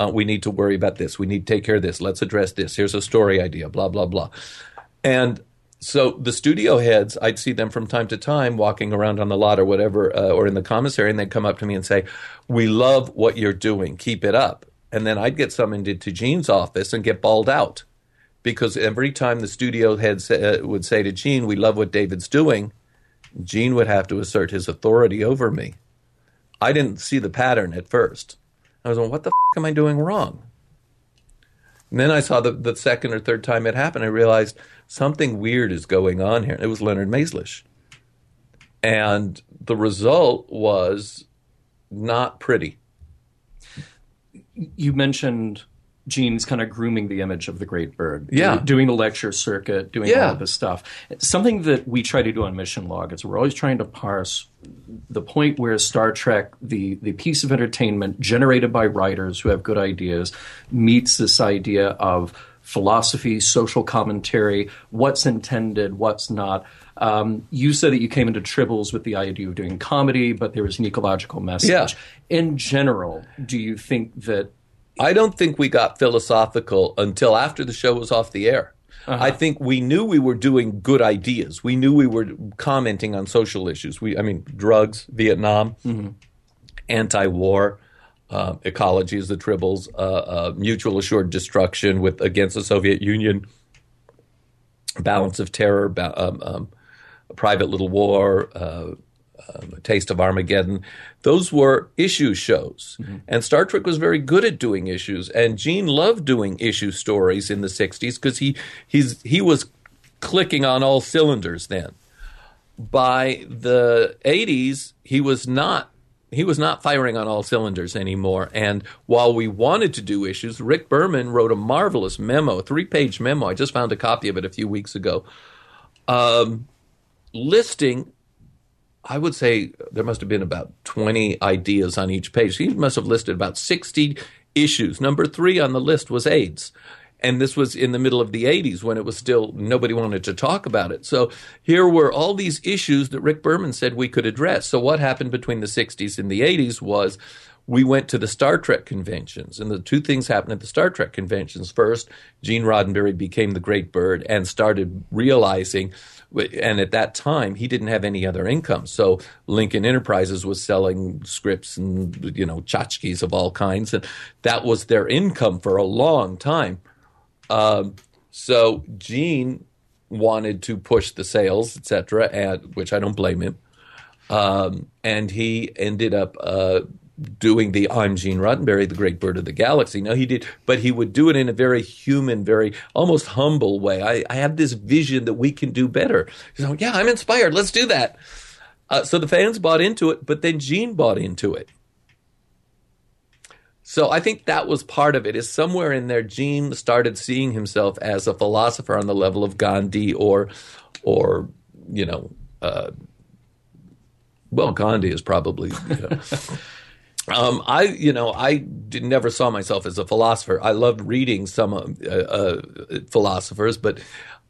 uh, we need to worry about this. We need to take care of this. Let's address this. Here's a story idea, blah, blah, blah. And so the studio heads, I'd see them from time to time walking around on the lot or whatever, uh, or in the commissary, and they'd come up to me and say, We love what you're doing. Keep it up. And then I'd get summoned into Gene's office and get bawled out because every time the studio head uh, would say to Gene, We love what David's doing, Gene would have to assert his authority over me. I didn't see the pattern at first. I was going, What the am I doing wrong? And then I saw the, the second or third time it happened, I realized something weird is going on here. It was Leonard Maizlish. And the result was not pretty. You mentioned Gene's kind of grooming the image of the great bird. Yeah. Do- doing the lecture circuit, doing Yeah. all of this stuff. Something that we try to do on Mission Log is we're always trying to parse the point where Star Trek, the, the piece of entertainment generated by writers who have good ideas, meets this idea of philosophy, social commentary, what's intended, what's not. Um, you said that you came into Tribbles with the idea of doing comedy, but there was an ecological message. Yeah. In general, do you think that I don't think we got philosophical until after the show was off the air. I think we knew we were doing good ideas. We knew we were commenting on social issues. We, I mean, drugs, Vietnam, anti-war, uh, ecology is the tribbles, uh, uh, mutual assured destruction with against the Soviet Union, balance of terror, ba- um, um, a private little war, uh, um, a taste of Armageddon. Those were issue shows, and Star Trek was very good at doing issues. And Gene loved doing issue stories in the '60s because he he's he was clicking on all cylinders then. By the '80s, he was not he was not firing on all cylinders anymore. And while we wanted to do issues, Rick Berman wrote a marvelous memo, a three page memo. I just found a copy of it a few weeks ago, um, listing. I would say there must have been about 20 ideas on each page. He must have listed about 60 issues. Number three on the list was AIDS. And this was in the middle of the 80s when it was still nobody wanted to talk about it. So here were all these issues that Rick Berman said we could address. So what happened between the 60s and the 80s was we went to the Star Trek conventions, and the two things happened at the Star Trek conventions. First, Gene Roddenberry became the Great Bird and started realizing, and at that time he didn't have any other income. So Lincoln Enterprises was selling scripts and you know tchotchkes of all kinds, and that was their income for a long time. Um, so Gene wanted to push the sales, etc., and which I don't blame him. Um, and he ended up uh, doing the I'm Gene Roddenberry, the great bird of the galaxy. No, he did, but he would do it in a very human, very almost humble way. I, I have this vision that we can do better. So, yeah, I'm inspired. Let's do that. Uh, so the fans bought into it, but then Gene bought into it. So I think that was part of it. Is somewhere in there, Gene started seeing himself as a philosopher on the level of Gandhi, or, or you know, uh, well, Gandhi is probably. You know. um, I, you know, I did, never saw myself as a philosopher. I loved reading some uh, uh, philosophers, but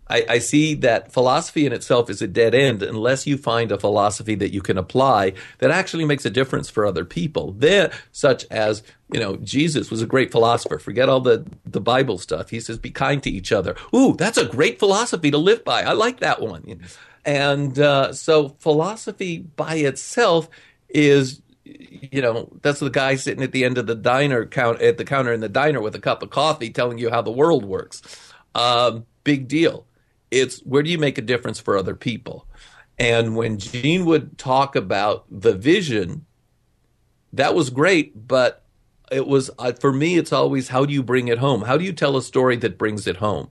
I, I see that philosophy in itself is a dead end unless you find a philosophy that you can apply that actually makes a difference for other people. There, such as you know, Jesus was a great philosopher. Forget all the the Bible stuff. He says, "Be kind to each other." Ooh, that's a great philosophy to live by. I like that one. And uh, so, philosophy by itself is you know, that's the guy sitting at the end of the diner count at the counter in the diner with a cup of coffee telling you how the world works. Um, big deal. It's where do you make a difference for other people? And when Gene would talk about the vision, that was great, but it was uh, for me. It's always how do you bring it home? How do you tell a story that brings it home?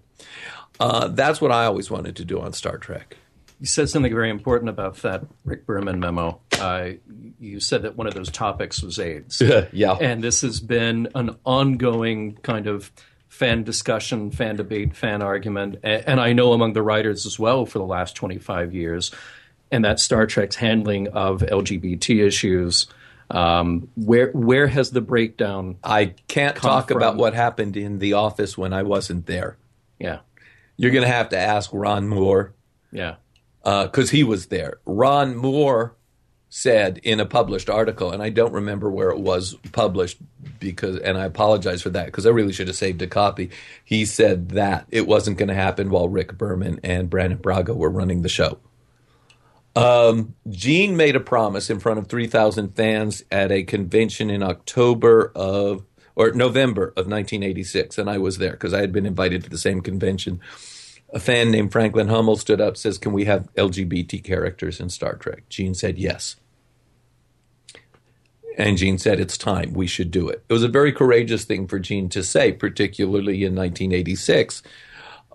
Uh, that's what I always wanted to do on Star Trek. You said something very important about that Rick Berman memo. Uh, you said that one of those topics was AIDS. yeah. And this has been an ongoing kind of fan discussion, fan debate, fan argument, and, and I know among the writers as well for the last 25 years. And that Star Trek's handling of LGBT issues. Um, where where has the breakdown? I can't talk about what happened in the office when I wasn't there. Yeah, You're going to have to ask Ron Moore yeah. because he was there. Ron Moore said in a published article, and I don't remember where it was published because, and I apologize for that because I really should have saved a copy. He said that it wasn't going to happen while Rick Berman and Brannon Braga were running the show. Um, Gene made a promise in front of 3,000 fans at a convention in October of, or November of 1986, and I was there because I had been invited to the same convention. A fan named Franklin Hummel stood up, says, "Can we have LGBT characters in Star Trek?" Gene said yes. And Gene said, It's time. We should do it. It was a very courageous thing for Gene to say, particularly in 1986,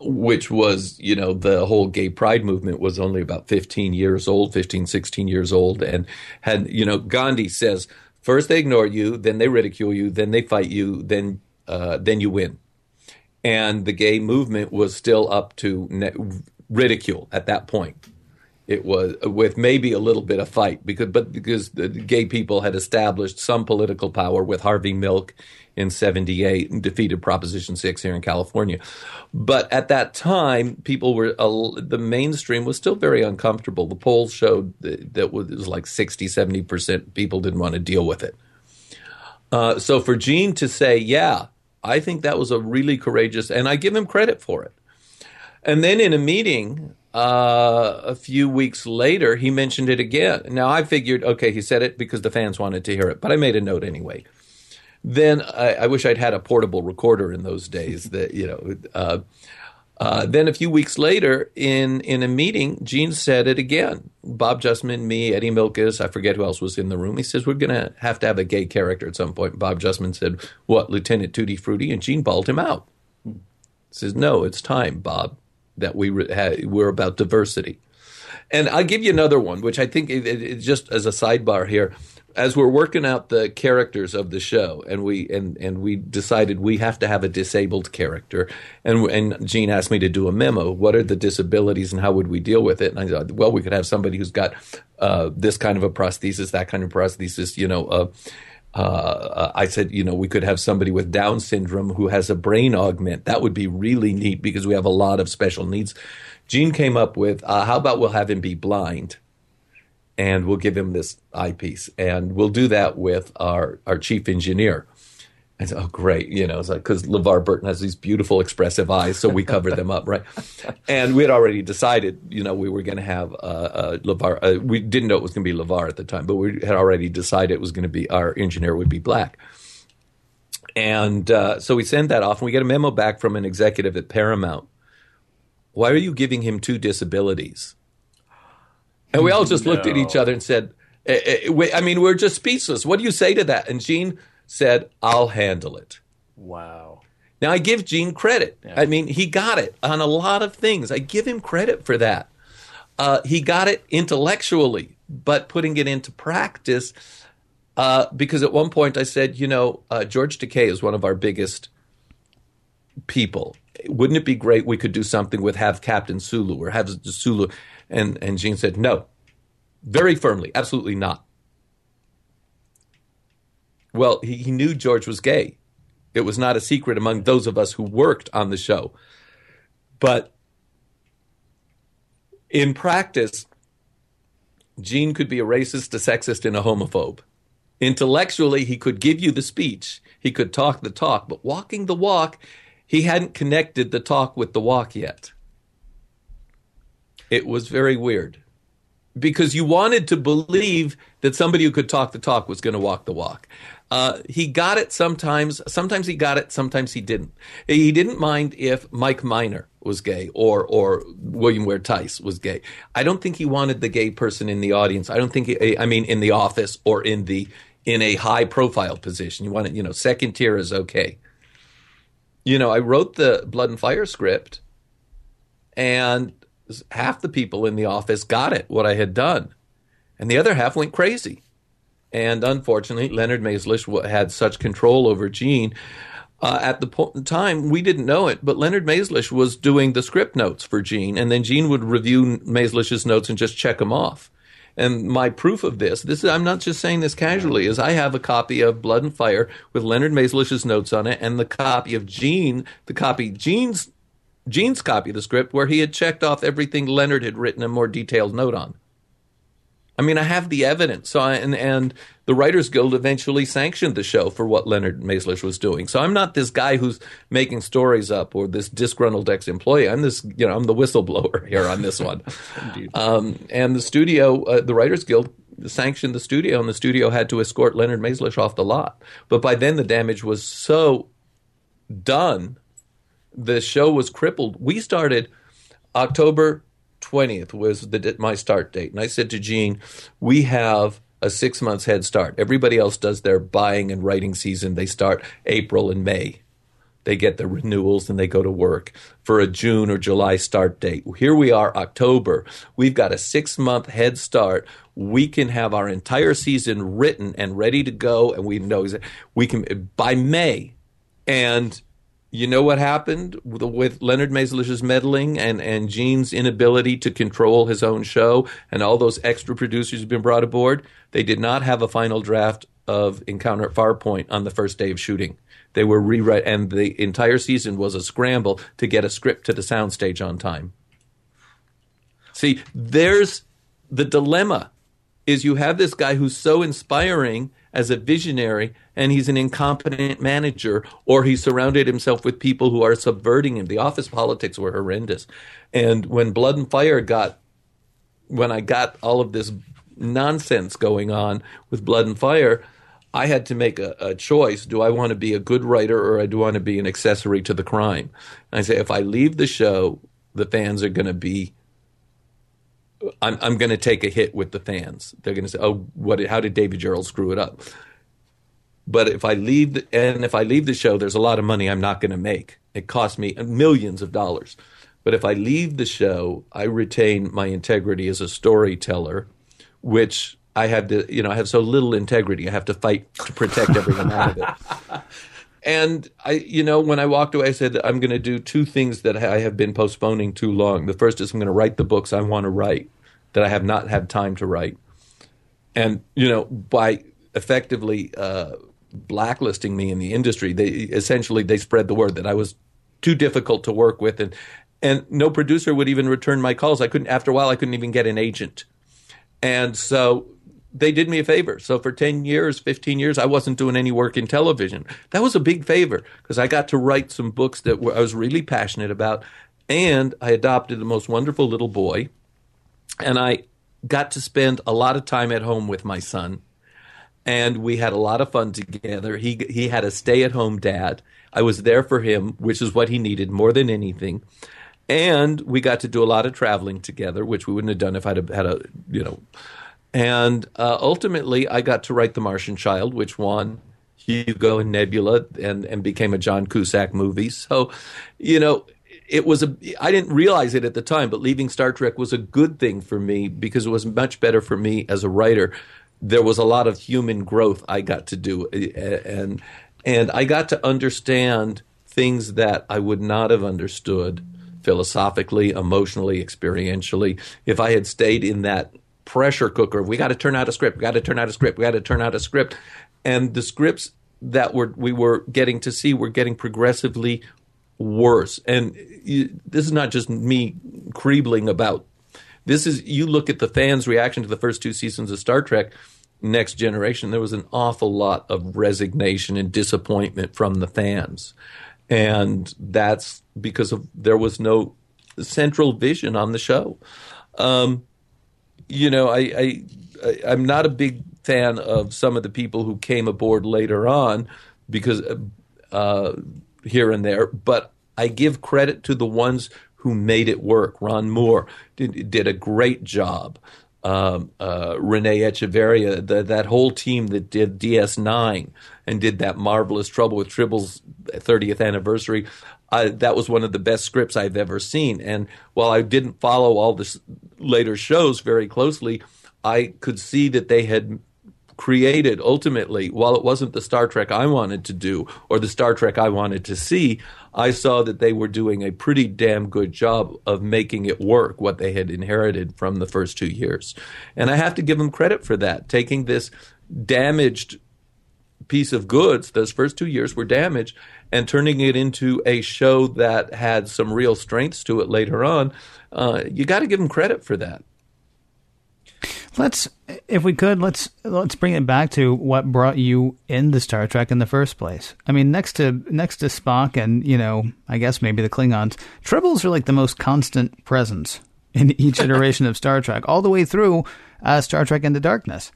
which was, you know, the whole gay pride movement was only about 15 years old, 15, 16 years old. And had, you know, Gandhi says, first they ignore you, then they ridicule you, then they fight you, then, uh, then you win. And the gay movement was still up to ne- ridicule at that point it was with maybe a little bit of fight because but because the gay people had established some political power with Harvey Milk in 78 and defeated Proposition 6 here in California. But at that time, people were uh, the mainstream was still very uncomfortable. The polls showed that, that was, it was like 60, 70% people didn't want to deal with it. Uh, so for Gene to say, yeah, I think that was a really courageous, and I give him credit for it. And then in a meeting, uh, a few weeks later, he mentioned it again. Now I figured, okay, he said it because the fans wanted to hear it, but I made a note anyway. Then I, I wish I'd had a portable recorder in those days. That you know. Uh, uh, then a few weeks later, in in a meeting, Gene said it again. Bob Justman, me, Eddie Milkis, I forget who else was in the room. He says we're going to have to have a gay character at some point. Bob Justman said, "What, Lieutenant Tutti Frutti?" And Gene bawled him out. He says, "No, it's time, Bob that we re- we're about diversity. And I'll give you another one, which I think it, it, just as a sidebar here, as we're working out the characters of the show, and we and and we decided we have to have a disabled character, and and Gene asked me to do a memo. What are the disabilities, and how would we deal with it? And I thought, well, we could have somebody who's got uh, this kind of a prosthesis, that kind of prosthesis, you know. Uh, uh, I said, you know, we could have somebody with Down syndrome who has a brain augment. That would be really neat because we have a lot of special needs. Gene came up with, uh, how about we'll have him be blind? And we'll give him this eyepiece. And we'll do that with our, our chief engineer. I said, oh, great. You know, it's like, because LeVar Burton has these beautiful, expressive eyes, so we covered them up, right? And we had already decided, you know, we were going to have uh, uh, LeVar. Uh, we didn't know it was going to be LeVar at the time, but we had already decided it was going to be our engineer would be black. And uh, so we send that off, and we get a memo back from an executive at Paramount. Why are you giving him two disabilities? And we all just no. looked at each other and said, eh, eh, I mean, we're just speechless. What do you say to that? And Gene said, I'll handle it. Wow. Now, I give Gene credit. Yeah. I mean, he got it on a lot of things. I give him credit for that. Uh, he got it intellectually, but putting it into practice, uh, because at one point I said, you know, uh, George Takei is one of our biggest people. Wouldn't it be great we could do something with have Captain Sulu or have Sulu? And, and Gene said, no, very firmly, absolutely not. Well, he, he knew George was gay. It was not a secret among those of us who worked on the show. But in practice, Gene could be a racist, a sexist, and a homophobe. Intellectually, he could give you the speech, he could talk the talk, but walking the walk, he hadn't connected the talk with the walk yet. It was very weird because you wanted to believe that somebody who could talk the talk was going to walk the walk. Uh, he got it sometimes. Sometimes he got it. Sometimes he didn't. He didn't mind if Mike Minor was gay or or William Ware Theiss was gay. I don't think he wanted the gay person in the audience. I don't think. He, I mean, in the office or in the in a high profile position. You want it. You know, second tier is okay. You know, I wrote the Blood and Fire script, and half the people in the office got it what I had done, and the other half went crazy and unfortunately, Leonard Maizlish had such control over Gene. Uh, at the po- time, we didn't know it, but Leonard Maizlish was doing the script notes for Gene, and then Gene would review Maizlish's notes and just check them off. And my proof of this, this is, I'm not just saying this casually, is I have a copy of Blood and Fire with Leonard Maizlish's notes on it, and the copy of Gene, the copy Gene's Gene's copy of the script where he had checked off everything Leonard had written a more detailed note on. I mean, I have the evidence. So I, and and the Writers Guild eventually sanctioned the show for what Leonard Maizlish was doing. So I'm not this guy who's making stories up or this disgruntled ex-employee. I'm this, you know, I'm the whistleblower here on this one. um, and the studio, uh, the Writers Guild sanctioned the studio, and the studio had to escort Leonard Maizlish off the lot. But by then, the damage was so done, the show was crippled. We started October 20th was the, my start date. And I said to Gene, we have a six months head start. Everybody else does their buying and writing season. They start April and May. They get the renewals and they go to work for a June or July start date. Here we are, October. We've got a six month head start. We can have our entire season written and ready to go, and we know we can by May. And you know what happened with, with Leonard Maizlish's meddling and, and Gene's inability to control his own show and all those extra producers who've been brought aboard? They did not have a final draft of Encounter at Farpoint on the first day of shooting. They were rewrite, and the entire season was a scramble to get a script to the soundstage on time. See, there's the dilemma: is you have this guy who's so inspiring as a visionary, and he's an incompetent manager, or he surrounded himself with people who are subverting him. The office politics were horrendous, and when Blood and Fire got, when I got all of this nonsense going on with Blood and Fire I had to make a, a, choice. Do I want to be a good writer or do I want to be an accessory to the crime? And I say, if I leave the show, the fans are going to be. I'm, I'm going to take a hit with the fans. They're going to say, "Oh, what? How did David Gerrold screw it up?" But if I leave, the, and if I leave the show, there's a lot of money I'm not going to make. It cost me millions of dollars. But if I leave the show, I retain my integrity as a storyteller, which I have to, you know, I have so little integrity. I have to fight to protect everyone out of it. And I, you know, when I walked away, I said, I'm going to do two things that I have been postponing too long. The first is I'm going to write the books I want to write that I have not had time to write. And, you know, by effectively uh, blacklisting me in the industry, they essentially they spread the word that I was too difficult to work with and and no producer would even return my calls. I couldn't after a while I couldn't even get an agent. And so they did me a favor. So for 10 years, 15 years, I wasn't doing any work in television. That was a big favor because I got to write some books that were, I was really passionate about. And I adopted the most wonderful little boy. And I got to spend a lot of time at home with my son. And we had a lot of fun together. He, he had a stay at home dad. I was there for him, which is what he needed more than anything. And we got to do a lot of traveling together, which we wouldn't have done if I'd have had a, you know, and uh, ultimately, I got to write The Martian Child, which won Hugo and Nebula and, and became a John Cusack movie. So, you know, it was a I didn't realize it at the time, but leaving Star Trek was a good thing for me because it was much better for me as a writer. There was a lot of human growth I got to do and and I got to understand things that I would not have understood philosophically, emotionally, experientially if I had stayed in that pressure cooker. We got to turn out a script. We got to turn out a script. We got to turn out a script. And the scripts that were we were getting to see were getting progressively worse. And you, this is not just me creebling about. This is you look at the fans' reaction to the first two seasons of Star Trek. Next Generation, there was an awful lot of resignation and disappointment from the fans. And that's because of there was no central vision on the show. Um, you know, I, I, I am not a big fan of some of the people who came aboard later on because uh, here and there, but I give credit to the ones who made it work. Ron Moore did, did a great job. Um, uh, Renee Echevarria, the, that whole team that did DS9 and did that marvelous Trouble with Tribbles 30th anniversary. That was one of the best scripts I've ever seen. And while I didn't follow all the later shows very closely, I could see that they had created ultimately, while it wasn't the Star Trek I wanted to do or the Star Trek I wanted to see, I saw that they were doing a pretty damn good job of making it work, what they had inherited from the first two years. And I have to give them credit for that, taking this damaged piece of goods, those first two years were damaged, and turning it into a show that had some real strengths to it later on, uh, you got to give them credit for that. Let's, if we could, let's let's bring it back to what brought you into Star Trek in the first place. I mean, next to next to Spock and you know, I guess maybe the Klingons, Tribbles are like the most constant presence in each iteration of Star Trek, all the way through uh, Star Trek Into Darkness.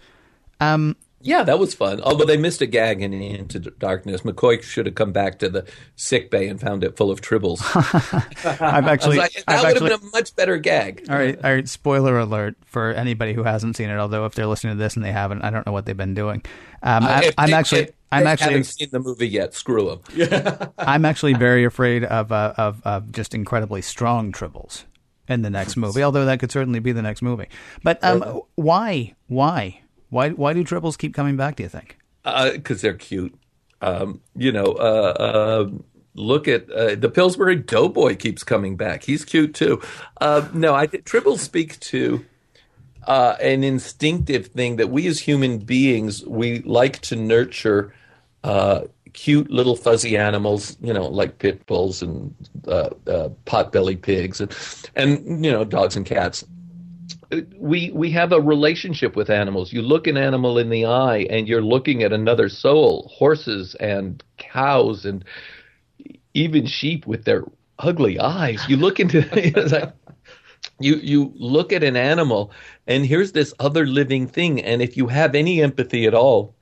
Um, Yeah, that was fun. Although they missed a gag in Into Darkness. McCoy should have come back to the sick bay and found it full of tribbles. I've actually, like, that I've would actually, have been a much better gag. all right, all right. Spoiler alert for anybody who hasn't seen it. Although if they're listening to this and they haven't, I don't know what they've been doing. Um, Uh, I, if I'm they- actually, if I'm they actually, haven't seen the movie yet. Screw them. I'm actually very afraid of, uh, of of just incredibly strong tribbles in the next movie. Although that could certainly be the next movie. But um, why, why, why, why do tribbles keep coming back? Do you think? because Uh, they're cute. Um, you know, uh, uh, look at uh, the Pillsbury Doughboy keeps coming back. He's cute too. Uh, no, I tribbles speak to uh, an instinctive thing that we as human beings we like to nurture cute little fuzzy animals. You know, like pit bulls and uh, uh, pot-bellied pigs and and you know dogs and cats we we have a relationship with animals. You look an animal in the eye, and you're looking at another soul. Horses and cows, and even sheep with their ugly eyes. You look into like, you you look at an animal, and here's this other living thing. And if you have any empathy at all,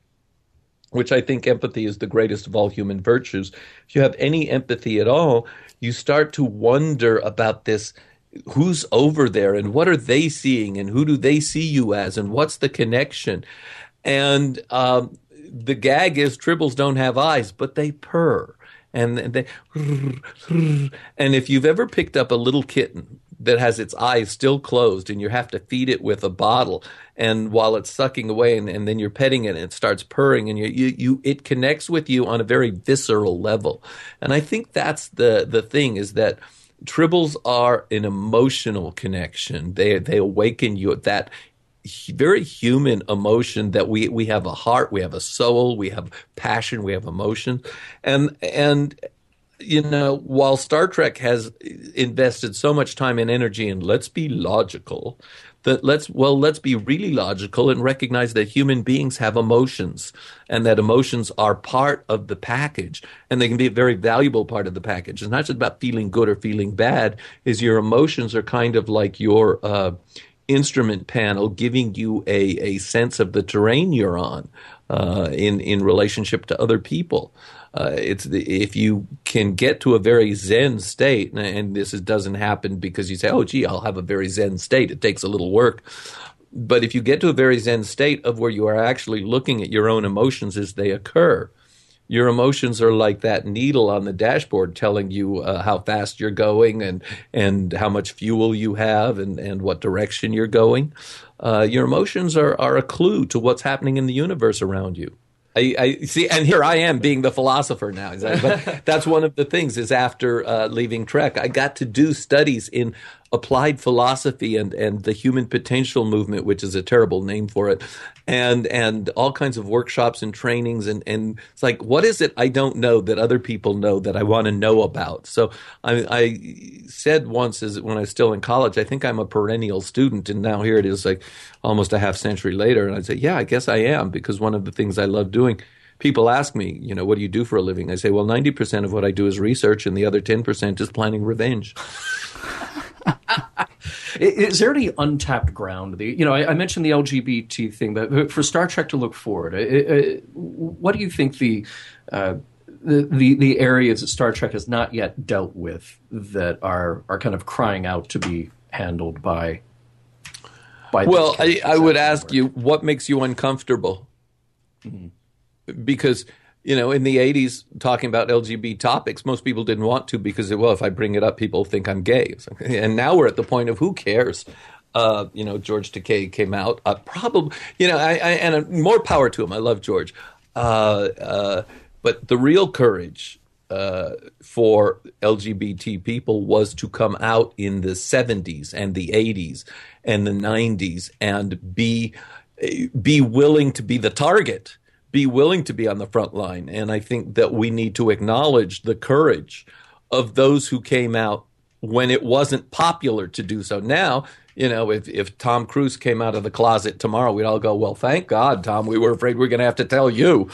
which I think empathy is the greatest of all human virtues, if you have any empathy at all, you start to wonder about this who's over there and what are they seeing and who do they see you as and what's the connection? And um, the gag is tribbles don't have eyes but they purr. And they and if you've ever picked up a little kitten that has its eyes still closed and you have to feed it with a bottle and while it's sucking away and, and then you're petting it and it starts purring and you, you, you it connects with you on a very visceral level. And i think that's the the thing is that Tribbles are an emotional connection. They they awaken you at that very human emotion that we we have a heart, we have a soul, we have passion, we have emotion, and and you know while Star Trek has invested so much time and energy in let's be logical, that let's well let's be really logical and recognize that human beings have emotions and that emotions are part of the package and they can be a very valuable part of the package. It's not just about feeling good or feeling bad is your emotions are kind of like your uh, instrument panel giving you a, a sense of the terrain you're on uh, in in relationship to other people uh, it's the, if you can get to a very zen state, and, and this is, doesn't happen because you say, "Oh, gee, I'll have a very zen state." It takes a little work, but if you get to a very zen state of where you are actually looking at your own emotions as they occur, your emotions are like that needle on the dashboard telling you uh, how fast you're going and and how much fuel you have and and what direction you're going. Uh, your emotions are are a clue to what's happening in the universe around you. I, I, see, and here I am being the philosopher now. But that's one of the things. Is after uh, leaving Trek, I got to do studies in applied philosophy and and the human potential movement, which is a terrible name for it, and and all kinds of workshops and trainings. And and it's like, what is it I don't know that other people know that I want to know about? So I, I said once, as when I was still in college, I think I'm a perennial student, and now here it is, like almost a half century later, and I say, yeah, I guess I am because one of the things I love doing people ask me, you know, what do you do for a living? I say, well, 90% of what I do is research, and the other 10% is planning revenge. Is there any untapped ground? The, you know, I, I, mentioned the LGBT thing, but for Star Trek to look forward, uh, uh, what do you think the, uh, the, the the areas that Star Trek has not yet dealt with that are are kind of crying out to be handled by? by well, I, I would ask you, what makes you uncomfortable? Mm-hmm. Because you know, in the 80s, talking about LGBT topics, most people didn't want to because, well, if I bring it up, people think I'm gay. And now we're at the point of who cares? Uh, you know, George Takei came out. Uh, probably, you know, I, I, and uh, more power to him. I love George. Uh, but the real courage uh, for LGBT people was to come out in the 70s and the 80s and the 90s and be be willing to be the target be willing to be on the front line. And I think that we need to acknowledge the courage of those who came out when it wasn't popular to do so. Now, you know, if, if Tom Cruise came out of the closet tomorrow, we'd all go, well, thank God, Tom. We were afraid we are going to have to tell you.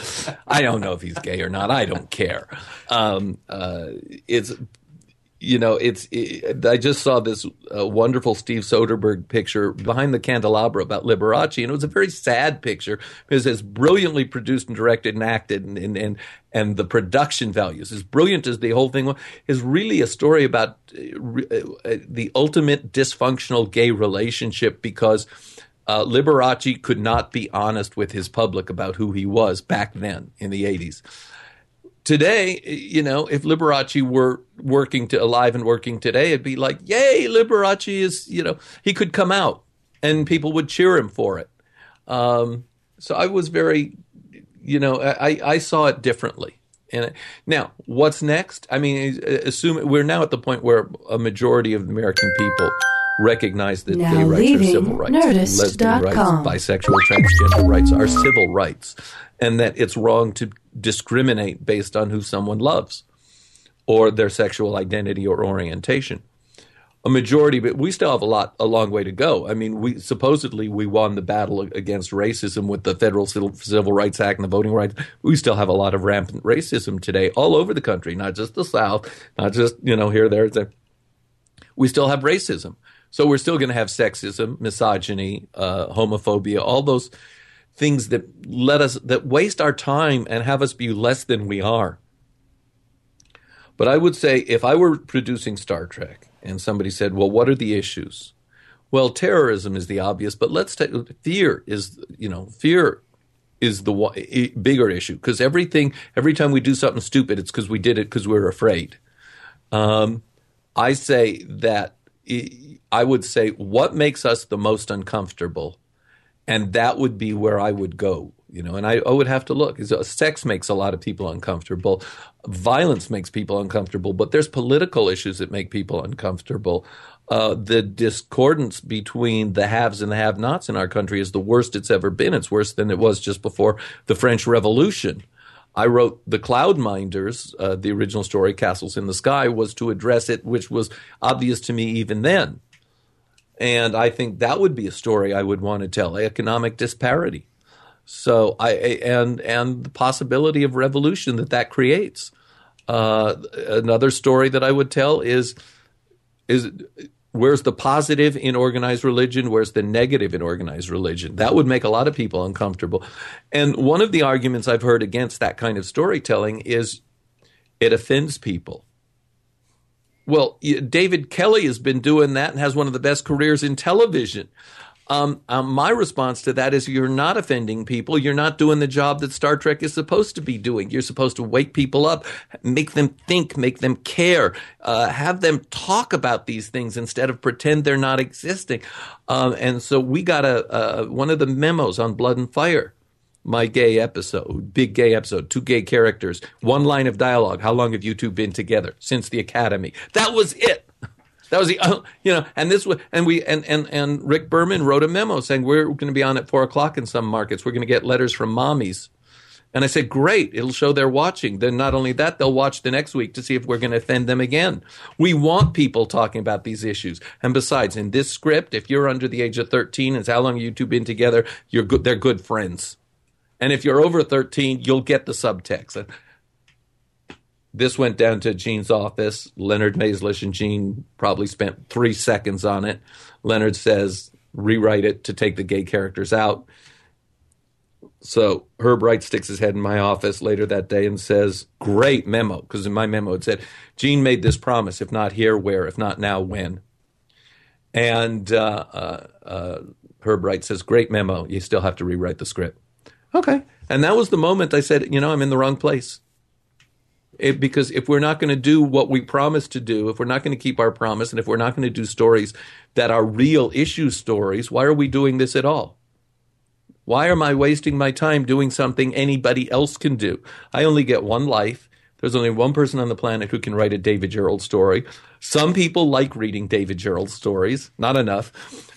I don't know if he's gay or not. I don't care. Um, uh, it's, you know, it's. It, I just saw this uh, wonderful Steve Soderbergh picture behind the candelabra about Liberace, and it was a very sad picture because it's brilliantly produced and directed and acted, and and and, and the production values, as brilliant as the whole thing was, is really a story about uh, uh, the ultimate dysfunctional gay relationship because. Uh, Liberace could not be honest with his public about who he was back then in the 80s today, you know, if Liberace were working to alive and working today, it'd be like, yay, Liberace is, you know, he could come out and people would cheer him for it. Um, so I was very, you know, I, I saw it differently. And now, what's next? I mean, assume we're now at the point where a majority of American people recognize that Now gay rights are civil rights, Nerdist lesbian rights, bisexual, transgender rights are civil rights, and that it's wrong to discriminate based on who someone loves or their sexual identity or orientation. A majority, but we still have a lot, a long way to go. I mean, we supposedly we won the battle against racism with the Federal Civil, Rights Act and the Voting Rights. We still have a lot of rampant racism today, all over the country, not just the South, not just you know here, there, there. We still have racism, so we're still going to have sexism, misogyny, uh, homophobia, all those things that let us that waste our time and have us be less than we are. But I would say if I were producing Star Trek and somebody said, "Well, what are the issues?" Well, terrorism is the obvious, but let's take fear is you know fear is the bigger issue because everything every time we do something stupid, it's because we did it because we are afraid. Um, I say that I would say what makes us the most uncomfortable and that would be where I would go. You know, and I, I would have to look. Sex makes a lot of people uncomfortable. Violence makes people uncomfortable, but there's political issues that make people uncomfortable. Uh, the discordance between the haves and the have-nots in our country is the worst it's ever been. It's worse than it was just before the French Revolution. I wrote The Cloudminders, uh, the original story, Castles in the Sky, was to address it, which was obvious to me even then. And I think that would be a story I would want to tell economic disparity. So I and and the possibility of revolution that that creates. Uh, another story that I would tell is is where's the positive in organized religion? Where's the negative in organized religion? That would make a lot of people uncomfortable. And one of the arguments I've heard against that kind of storytelling is it offends people. Well, David Kelley has been doing that and has one of the best careers in television. Um, um, my response to that is you're not offending people. You're not doing the job that Star Trek is supposed to be doing. You're supposed to wake people up, make them think, make them care, uh, have them talk about these things instead of pretend they're not existing. Um, and so we got a, uh, one of the memos on Blood and Fire my gay episode, big gay episode, two gay characters, one line of dialogue. How long have you two been together since the academy? That was it. That was the uh, you know, and this was and we and and and Rick Berman wrote a memo saying we're going to be on at four o'clock in some markets. We're going to get letters from mommies. And I said, great, it'll show they're watching. Then not only that, they'll watch the next week to see if we're going to offend them again. We want people talking about these issues. And besides, in this script, if you're under the age of 13 and how long you two been together, you're good, they're good friends. And if you're over 13, you'll get the subtext. This went down to Gene's office. Leonard Maizlish and Gene probably spent three seconds on it. Leonard says, rewrite it to take the gay characters out. So Herb Wright sticks his head in my office later that day and says, Great memo. Because in my memo it said, Gene made this promise. If not here, where? If not now, when? And uh, uh, uh, Herb Wright says, Great memo. You still have to rewrite the script. Okay. And that was the moment I said, You know, I'm in the wrong place. It, because if we're not going to do what we promised to do, if we're not going to keep our promise, and if we're not going to do stories that are real issue stories, why are we doing this at all? Why am I wasting my time doing something anybody else can do? I only get one life. There's only one person on the planet who can write a David Gerrold story. Some people like reading David Gerrold stories, not enough.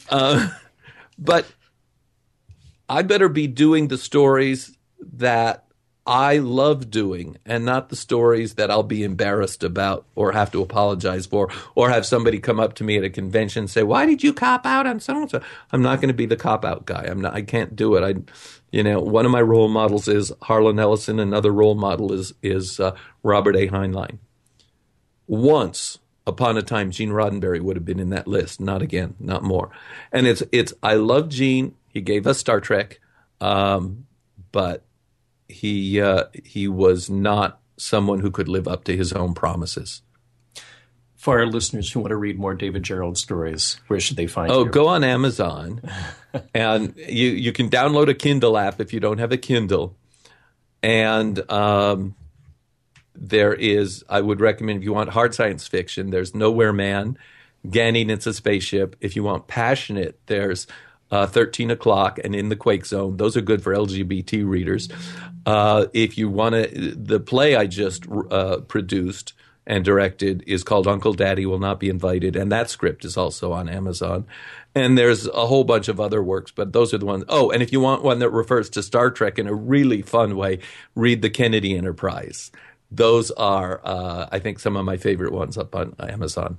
Uh, but I better be doing the stories that I love doing and not the stories that I'll be embarrassed about or have to apologize for or have somebody come up to me at a convention and say, "Why did you cop out on so and so?" I'm not going to be the cop out guy. I'm not I can't do it. I you know, one of my role models is Harlan Ellison, another role model is is uh, Robert A. Heinlein. Once upon a time Gene Roddenberry would have been in that list. Not again, not more. And it's it's I love Gene. He gave us Star Trek, um, but he uh, he was not someone who could live up to his own promises. For our listeners who want to read more David Gerrold stories, where should they find Oh, you? go on Amazon, and you you can download a Kindle app if you don't have a Kindle, and um, there is I would recommend if you want hard science fiction, there's Nowhere Man, Ganning It's a Spaceship. If you want passionate, there's uh, 13 o'clock and In the Quake Zone. Those are good for LGBT readers. Uh, if you want to, the play I just uh, produced and directed is called Uncle Daddy Will Not Be Invited, and that script is also on Amazon. And there's a whole bunch of other works, but those are the ones. Oh, and if you want one that refers to Star Trek in a really fun way, read The Kennedy Enterprise. Those are, uh, I think, some of my favorite ones up on Amazon.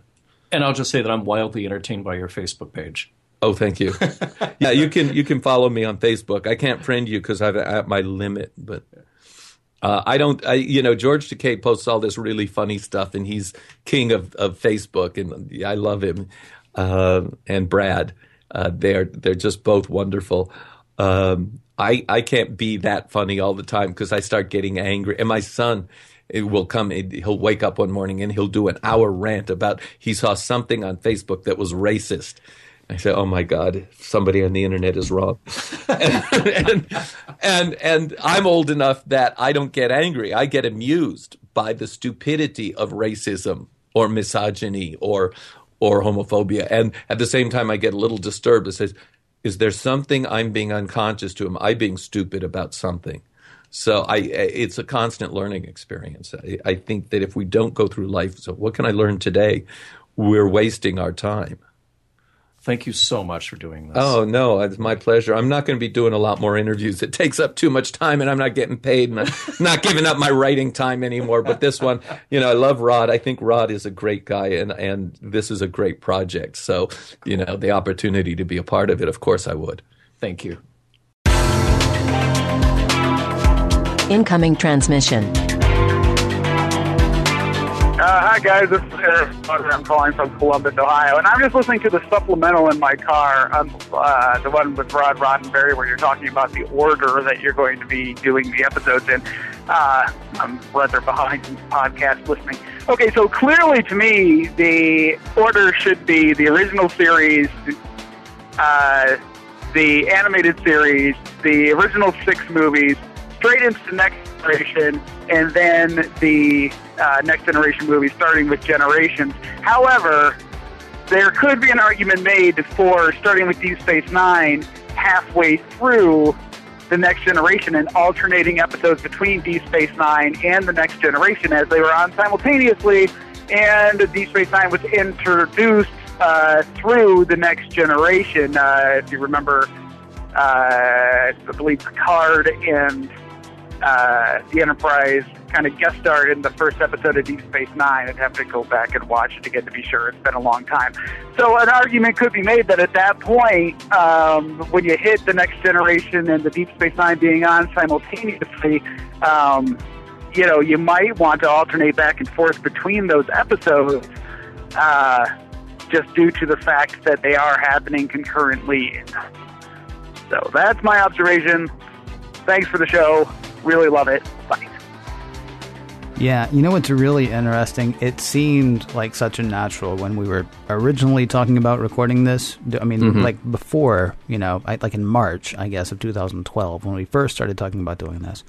And I'll just say that I'm wildly entertained by your Facebook page. Oh, thank you. yeah, you can you can follow me on Facebook. I can't friend you because I've at my limit, but uh, I don't. I you know George Takei posts all this really funny stuff, and he's king of, of Facebook, and I love him. Uh, and Brad, uh, they're they're just both wonderful. Um, I I can't be that funny all the time because I start getting angry, and my son. It will come. He'll wake up one morning and he'll do an hour rant about he saw something on Facebook that was racist, I said, "Oh my God, somebody on the internet is wrong," and, and, and and I'm old enough that I don't get angry. I get amused by the stupidity of racism or misogyny or or homophobia, and at the same time, I get a little disturbed. It says, "Is there something I'm being unconscious to? Am I being stupid about something?" So I, it's a constant learning experience. I, I think that if we don't go through life, so what can I learn today? We're wasting our time. Thank you so much for doing this. Oh no, it's my pleasure. I'm not going to be doing a lot more interviews. It takes up too much time, and I'm not getting paid, and I'm not giving up my writing time anymore. But this one, you know, I love Rod. I think Rod is a great guy, and and this is a great project. So, you know, the opportunity to be a part of it, of course, I would. Thank you. Incoming transmission. Uh, hi guys, this is Eric. I'm calling from Columbus, Ohio, and I'm just listening to the supplemental in my car, um, uh, the one with Rod Roddenberry, where you're talking about the order that you're going to be doing the episodes in. Uh, I'm rather behind in podcast listening. Okay, so clearly to me, the order should be the original series, uh, the animated series, the original six movies, straight into the next generation, and then the uh, next generation movie, starting with Generations. However, there could be an argument made for starting with Deep Space Nine halfway through the next generation and alternating episodes between Deep Space Nine and the next generation as they were on simultaneously, and Deep Space Nine was introduced uh, through the next generation. Uh, if you remember, uh, I believe Picard and uh, the Enterprise kind of guest starred in the first episode of Deep Space Nine. I'd have to go back and watch it again to be sure. It's been a long time. So an argument could be made that at that point, um, when you hit the next generation and the Deep Space Nine being on simultaneously, um, you know, you might want to alternate back and forth between those episodes. Uh, just due to the fact that they are happening concurrently. So that's my observation. Thanks for the show. Really love it. Bye. Yeah, you know what's really interesting? It seemed like such a natural when we were originally talking about recording this. I mean, mm-hmm. like before, you know, like in March, I guess, of 2012, when we first started talking about doing this.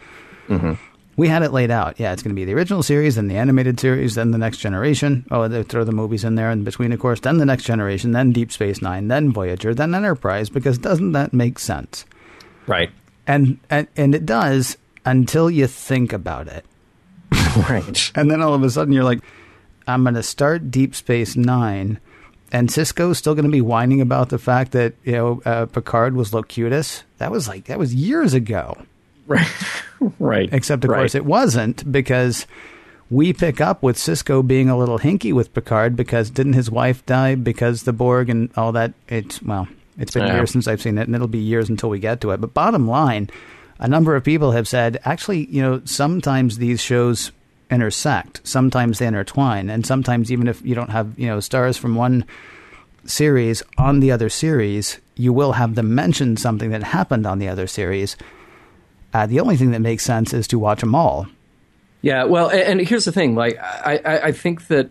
Mm-hmm. We had it laid out. Yeah, it's going to be the original series, then the animated series, then the next generation. Oh, they throw the movies in there in between, of course. Then the next generation, then Deep Space Nine, then Voyager, then Enterprise. Because doesn't that make sense? Right. And and and it does until you think about it. Right. And then all of a sudden you're like, I'm going to start Deep Space Nine, and Sisko's still going to be whining about the fact that you know uh, Picard was Locutus. That was like that was years ago. Right. right. Except of right. course it wasn't because we pick up with Sisko being a little hinky with Picard because didn't his wife die because the Borg and all that. It's well, it's been Yeah. years since I've seen it, and it'll be years until we get to it. But bottom line, a number of people have said actually, you know, sometimes these shows intersect. Sometimes they intertwine, and sometimes even if you don't have you know stars from one series on the other series, you will have them mention something that happened on the other series. Uh, the only thing that makes sense is to watch them all. Yeah, well, and, here's the thing: like, I, I, I think that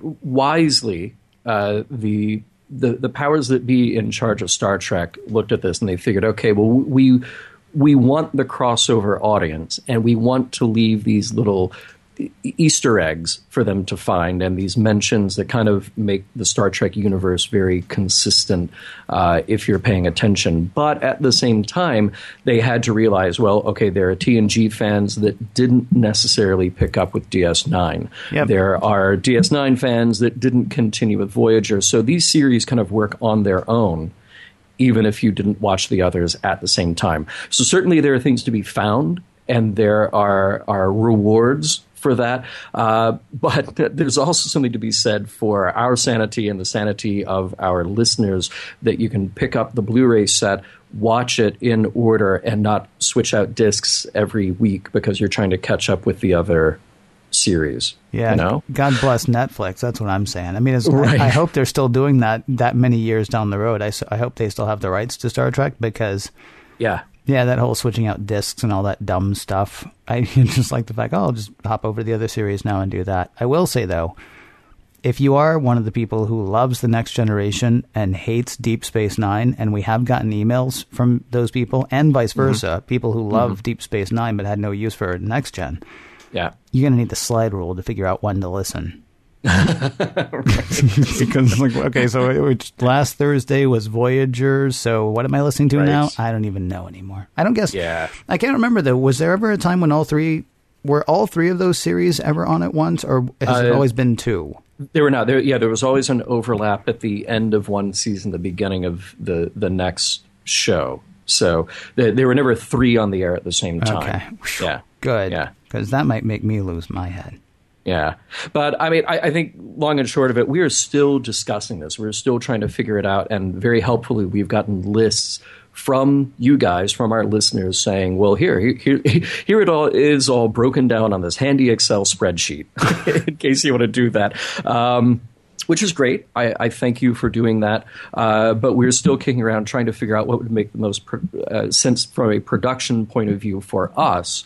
wisely, uh, the the the powers that be in charge of Star Trek looked at this and they figured, okay, well, we we want the crossover audience, and we want to leave these little Easter eggs for them to find, and these mentions that kind of make the Star Trek universe very consistent uh, if you're paying attention. But at the same time, they had to realize, well, okay, there are TNG fans that didn't necessarily pick up with DS9. Yep. There are DS9 fans that didn't continue with Voyager. So these series kind of work on their own even if you didn't watch the others at the same time. So certainly there are things to be found, and there are are rewards for that. Uh, but there's also something to be said for our sanity and the sanity of our listeners that you can pick up the Blu-ray set. Watch it in order and not switch out discs every week because you're trying to catch up with the other series. Yeah, you know? God bless Netflix. That's what I'm saying. I mean, it's, Right. I, I hope they're still doing that that many years down the road. I, I hope they still have the rights to Star Trek because Yeah. yeah, that whole switching out discs and all that dumb stuff. I just like the fact, oh, I'll just hop over to the other series now and do that. I will say though, if you are one of the people who loves the next generation and hates Deep Space Nine, and we have gotten emails from those people and vice mm-hmm. versa, people who love mm-hmm. Deep Space Nine but had no use for next gen, Yeah. you're gonna need the slide rule to figure out when to listen. because like okay, so it, last Thursday was Voyager. So what am I listening to Right. now? I don't even know anymore. I don't guess. Yeah. I can't remember though. Was there ever a time when all three were all three of those series ever on at once, or has it Uh, always been two? There were not. There, yeah, there was always an overlap at the end of one season, the beginning of the the next show. So there, there were never three on the air at the same time. Okay. Yeah. Good. Yeah. Because that might make me lose my head. Yeah. But I mean, I, I think long and short of it, we are still discussing this. We're still trying to figure it out. And very helpfully, we've gotten lists from you guys, from our listeners, saying, well, here, here, here it all is all broken down on this handy Excel spreadsheet, in case you want to do that. Um, which is great. I, I thank you for doing that. Uh, but we're still kicking around trying to figure out what would make the most pro- uh, sense from a production point of view for us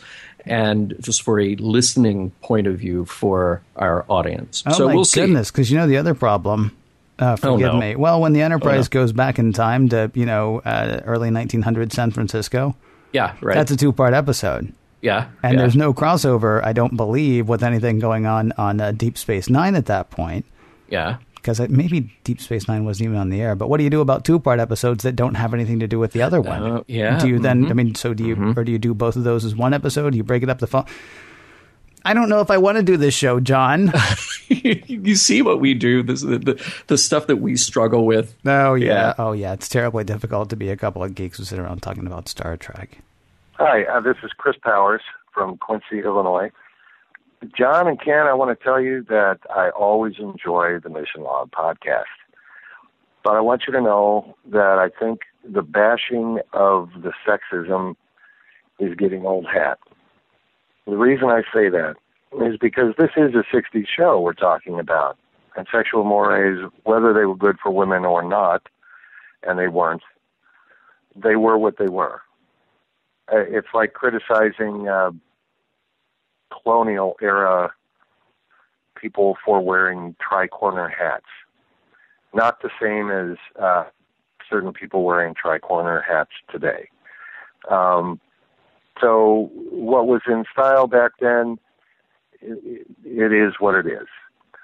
and just for a listening point of view for our audience. Oh so my we'll see. goodness! Because you know the other problem. Uh, forgive Oh, no. me. Well, when the Enterprise no. goes back in time to you know uh, early 1900 San Francisco, Yeah, right. that's a two-part episode. yeah. And yeah. there's no crossover, I don't believe, with anything going on on uh, Deep Space Nine at that point. Yeah. Because maybe Deep Space Nine wasn't even on the air. But what do you do about two part episodes that don't have anything to do with the other one? Uh, yeah, Do you then? mhm. I mean, so do you, or do you do both of those as one episode? Do you break it up the phone? I don't know if I want to do this show, John. you see what we do, this, the, the, the stuff that we struggle with. Oh yeah. Yeah. oh yeah. It's terribly difficult to be a couple of geeks who sit around talking about Star Trek. Hi, uh, this is Chris Powers from Quincy, Illinois. John and Ken, I want to tell you that I always enjoy the Mission Log podcast. But I want you to know that I think the bashing of the sexism is getting old hat. The reason I say that is because this is a 60s show we're talking about. And sexual mores, whether they were good for women or not, and they weren't, they were what they were uh, it's like criticizing uh, colonial era people for wearing tri-corner hats. Not the same as uh, certain people wearing tri-corner hats today. Um, so what was in style back then, it, it is what it is.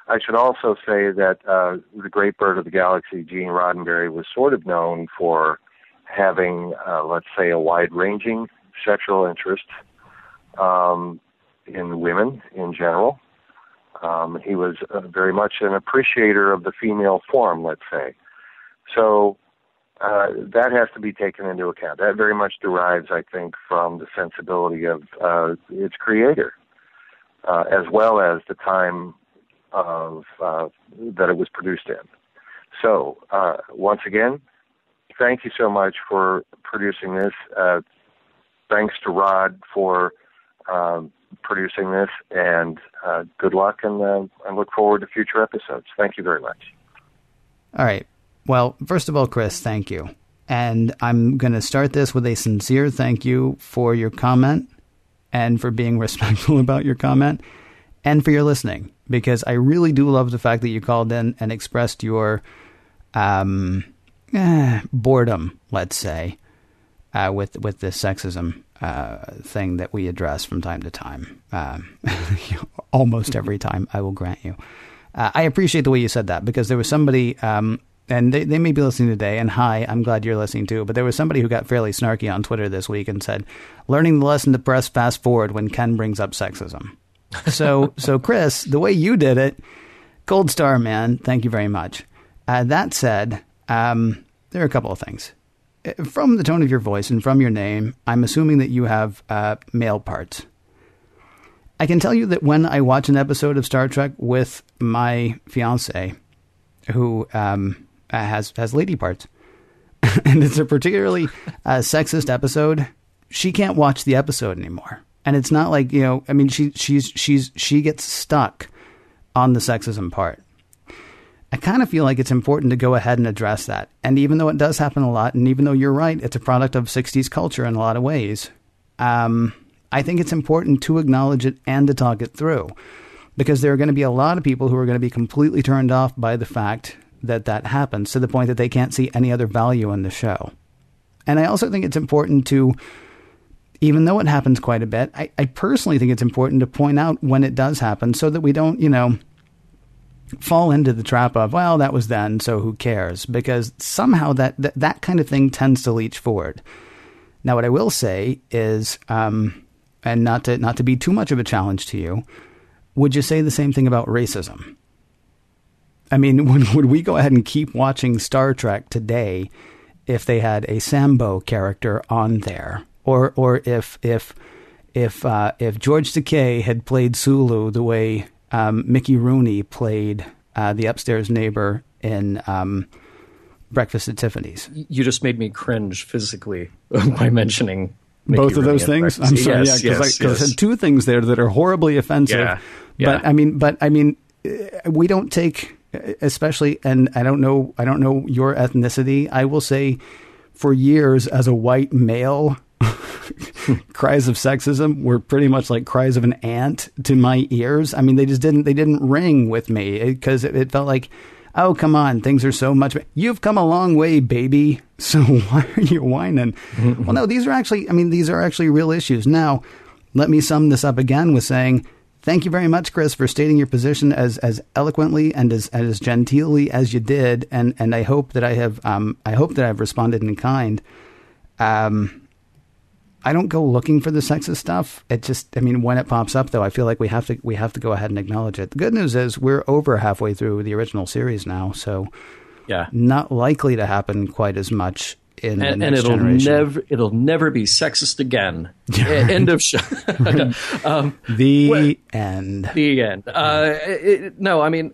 I should also say that uh, the great bird of the galaxy, Gene Roddenberry, was sort of known for having, uh, let's say, a wide-ranging sexual interest um, in women in general. Um, he was uh, very much an appreciator of the female form, let's say. So uh, that has to be taken into account. That very much derives, I think, from the sensibility of uh, its creator, uh, as well as the time of uh, that it was produced in. So, uh, once again, thank you so much for producing this. Uh, thanks to Rod for um, producing this, and uh, good luck, and uh, I look forward to future episodes. Thank you very much. All right. Well, first of all, Chris, thank you. And I'm going to start this with a sincere thank you for your comment and for being respectful about your comment and for your listening because I really do love the fact that you called in and expressed your um, eh, boredom, let's say, uh, with with this sexism uh, thing that we address from time to time. Um, almost every time, I will grant you. Uh, I appreciate the way you said that because there was somebody, um, and they, they may be listening today, and hi, I'm glad you're listening too, but there was somebody who got fairly snarky on Twitter this week and said, learning the lesson to press fast forward when Ken brings up sexism. So, so Chris, the way you did it, gold star, man. Thank you very much. Uh, that said, um, there are a couple of things. From the tone of your voice and from your name, I'm assuming that you have uh, male parts. I can tell you that when I watch an episode of Star Trek with my fiance, who um, uh, has has lady parts, and it's a particularly uh, sexist episode, she can't watch the episode anymore. And it's not like you know, I mean, she she's she's she gets stuck on the sexism part. I kind of feel like it's important to go ahead and address that. And even though it does happen a lot, and even though you're right, it's a product of 60s culture in a lot of ways, um, I think it's important to acknowledge it and to talk it through. Because there are going to be a lot of people who are going to be completely turned off by the fact that that happens to the point that they can't see any other value in the show. And I also think it's important to, even though it happens quite a bit, I, I personally think it's important to point out when it does happen so that we don't, you know, fall into the trap of well that was then so who cares? Because somehow that that, that kind of thing tends to leach forward. Now what i will say is um, and not to not to be too much of a challenge to you would you say the same thing about racism? I mean would, would we go ahead and keep watching star trek today if they had a sambo character on there? Or or if if if uh, if george takei had played sulu the way um, Mickey Rooney played uh, the upstairs neighbor in um, Breakfast at Tiffany's. You just made me cringe physically by mentioning Mickey Both of Rooney those things. breakfast. I'm sorry, Yes, yeah, because yes, I yes. said two things there that are horribly offensive. Yeah, yeah. But I mean, but I mean, uh, we don't take, especially, and I don't know, I don't know your ethnicity. I will say, for years as a white male. cries of sexism were pretty much like cries of an ant to my ears. I mean, they just didn't they didn't ring with me because it, it felt like, oh come on, things are so much. You've come a long way, baby. So why are you whining? well, no, these are actually. I mean, these are actually real issues. Now, let me sum this up again with saying. Thank you very much, Chris, for stating your position as, as eloquently and as, as genteelly as you did, and, and I hope that I have um, I hope that I've responded in kind. Um, I don't go looking for the sexist stuff. It just, I mean, when it pops up, though, I feel like we have to we have to go ahead and acknowledge it. The good news is we're over halfway through the original series now, so Yeah. not likely to happen quite as much in and, the and next it'll generation. never it'll never be sexist again. End of show. um, the Well- end. the end. Uh, it, no, I mean,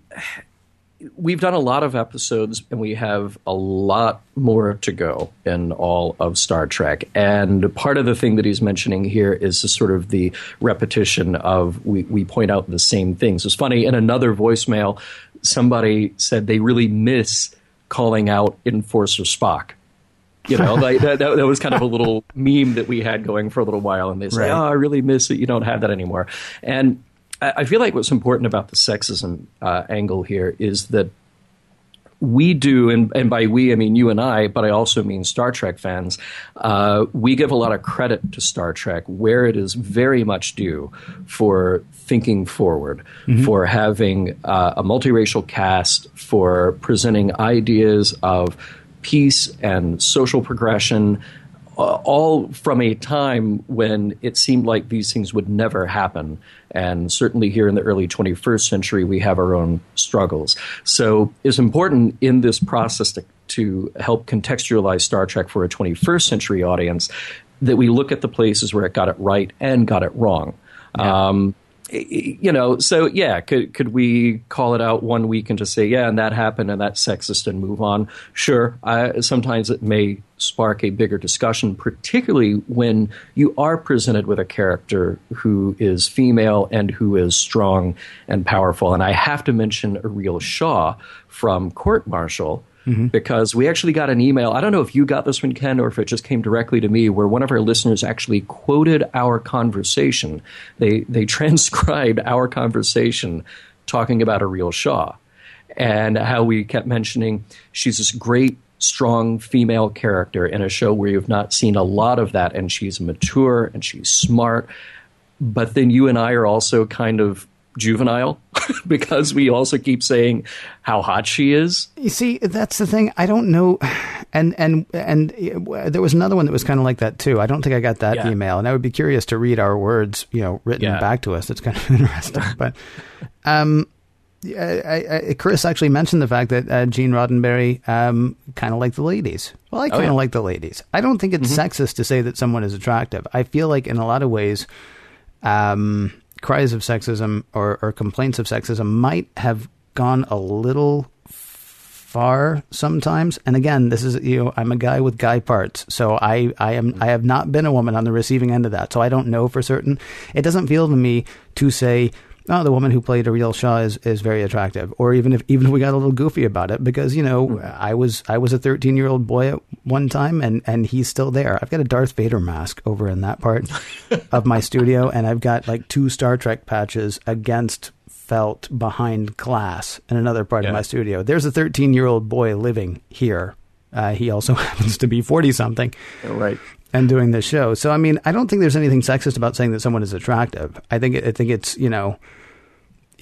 we've done a lot of episodes, and we have a lot more to go in all of Star Trek. And part of the thing that he's mentioning here is the sort of the repetition of we, we point out the same things. It's funny in another voicemail, somebody said they really miss calling out Enforcer Spock. You know, like that, that, that was kind of a little meme that we had going for a little while, and they say, Right. "Oh, I really miss it. You don't have that anymore." And I, feel like what's important about the sexism uh, angle here is that we do, and, and by we I mean you and I, but I also mean Star Trek fans. Uh, we give a lot of credit to Star Trek where it is very much due for thinking forward, for having uh, a multiracial cast, for presenting ideas of peace and social progression, all from a time when it seemed like these things would never happen. And certainly here in the early 21st century, we have our own struggles. So it's important in this process to, to help contextualize Star Trek for a 21st century audience that we look at the places where it got it right and got it wrong. Um, you know, so yeah, could could we call it out one week and just say, yeah, and that happened and that's sexist and move on? Sure. I, sometimes it may spark a bigger discussion, particularly when you are presented with a character who is female and who is strong and powerful. And I have to mention Areel Shaw from Court Martial Mm-hmm. Because we actually got an email. I don't know if you got this one, Ken, or if it just came directly to me, where one of our listeners actually quoted our conversation. They they transcribed our conversation talking about Areel Shaw and how we kept mentioning she's this great strong female character in a show where you've not seen a lot of that and she's mature and she's smart but then you and I are also kind of juvenile because we also keep saying how hot she is. You see, that's the thing. I don't know. And and and there was another one that was kind of like that too. I don't think I got that yeah. email, and I would be curious to read our words, you know, written yeah. back to us. It's kind of interesting. but um, I, I, Chris actually mentioned the fact that uh, Gene Roddenberry um, kind of liked the ladies. Well, I kind of oh, yeah. like the ladies. I don't think it's mm-hmm. sexist to say that someone is attractive. I feel like in a lot of ways. Um, cries of sexism or, or complaints of sexism might have gone a little far sometimes. And again, this is you know I'm a guy with guy parts, so I I am I have not been a woman on the receiving end of that, so I don't know for certain. It doesn't feel to me to say oh, the woman who played Areel Shaw is, is very attractive. Or even if even if we got a little goofy about it, because you know mm. I was I was a 13 year old boy at one time, and and he's still there. I've got a Darth Vader mask over in that part of my studio, and I've got like two Star Trek patches against felt behind glass in another part yeah. of my studio. There's a 13 year old boy living here. Uh, he also happens to be 40 something. Right and doing this show. So I mean, I don't think there's anything sexist about saying that someone is attractive. I think I think it's you know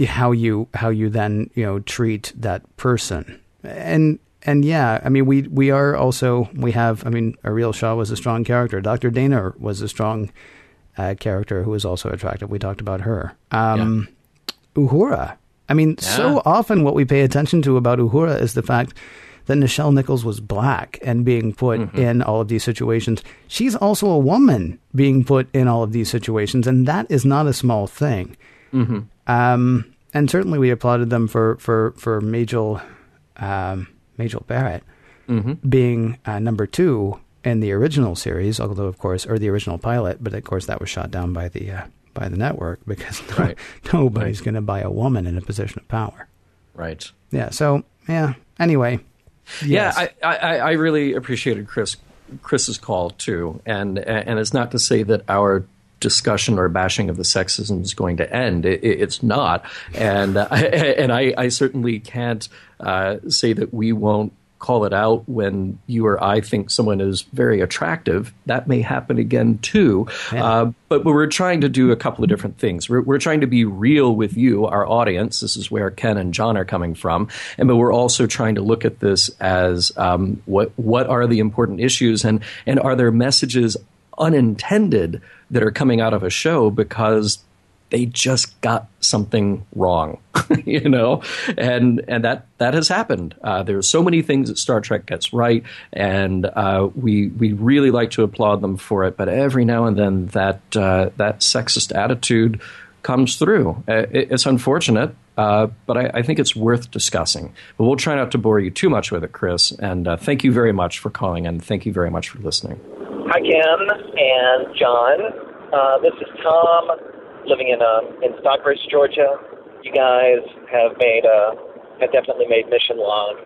how you how you then you know treat that person and and yeah, I mean we we are also we have I mean Areel Shaw was a strong character. Dr. Dehner was a strong uh, character who was also attractive. We talked about her. Um, yeah. Uhura. I mean, yeah. so often what we pay attention to about Uhura is the fact that Nichelle Nichols was black and being put mm-hmm. in all of these situations. She's also a woman being put in all of these situations, and that is not a small thing. Mm-hmm. Um, and certainly we applauded them for for for Majel um, Majel Barrett mm-hmm. being uh, number two in the original series, although of course, or the original pilot, but of course that was shot down by the uh, by the network because right. nobody's right. going to buy a woman in a position of power. Right. Yeah. So yeah. Anyway. Yes. Yeah, I, I, I really appreciated Chris Chris's call too, and and it's not to say that our discussion or bashing of the sexism is going to end. It, it's not, and uh, and I, I, certainly can't uh, say that we won't call it out when you or I think someone is very attractive. That may happen again too. Yeah. Uh, but, we're trying to do a couple of different things. We're, we're trying to be real with you, our audience. This is where Ken and John are coming from, and but we're also trying to look at this as um, what what are the important issues and and are there messages unintended that are coming out of a show because they just got something wrong, you know, and and that that has happened. Uh, there's so many things that Star Trek gets right, and uh, we we really like to applaud them for it. But every now and then, that uh, that sexist attitude comes through. Uh, it, it's unfortunate, uh, but I, I, think it's worth discussing. But we'll try not to bore you too much with it, Chris. And uh, thank you very much for calling, and thank you very much for listening. Hi, Ken and John. This is Tom, living in uh, in Stockbridge, Georgia. You guys have made uh, have definitely made Mission Log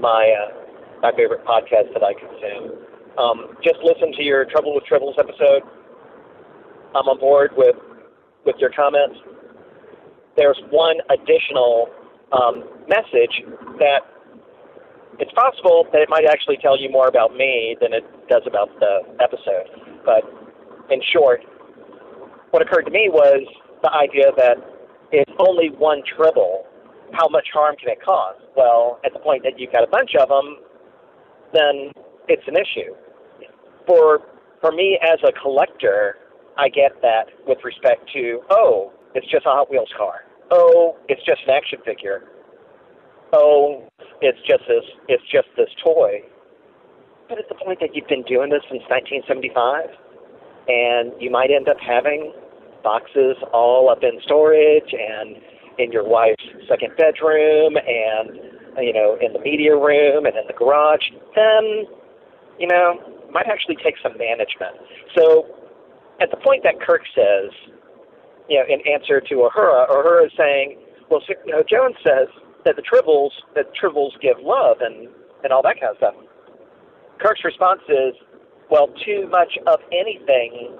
my uh, my favorite podcast that I consume. Um, just listen to your Trouble with Tribbles episode. I'm on board with with your comments. There's one additional um, message that it's possible that it might actually tell you more about me than it does about the episode. But in short, what occurred to me was the idea that if only one tribble, how much harm can it cause? Well, at the point that you've got a bunch of them, then it's an issue. For for me as a collector, I get that with respect to oh, it's just a Hot Wheels car. Oh, it's just an action figure oh, it's just this, it's just this toy. But at the point that you've been doing this since 1975, and you might end up having boxes all up in storage and in your wife's second bedroom and you know in the media room and in the garage, then you know might actually take some management. So at the point that Kirk says, you know, in answer to Uhura, Uhura is saying, well, you know, Jones says that the tribbles that tribbles give love and and all that kind of stuff. Kirk's response is, well, too much of anything,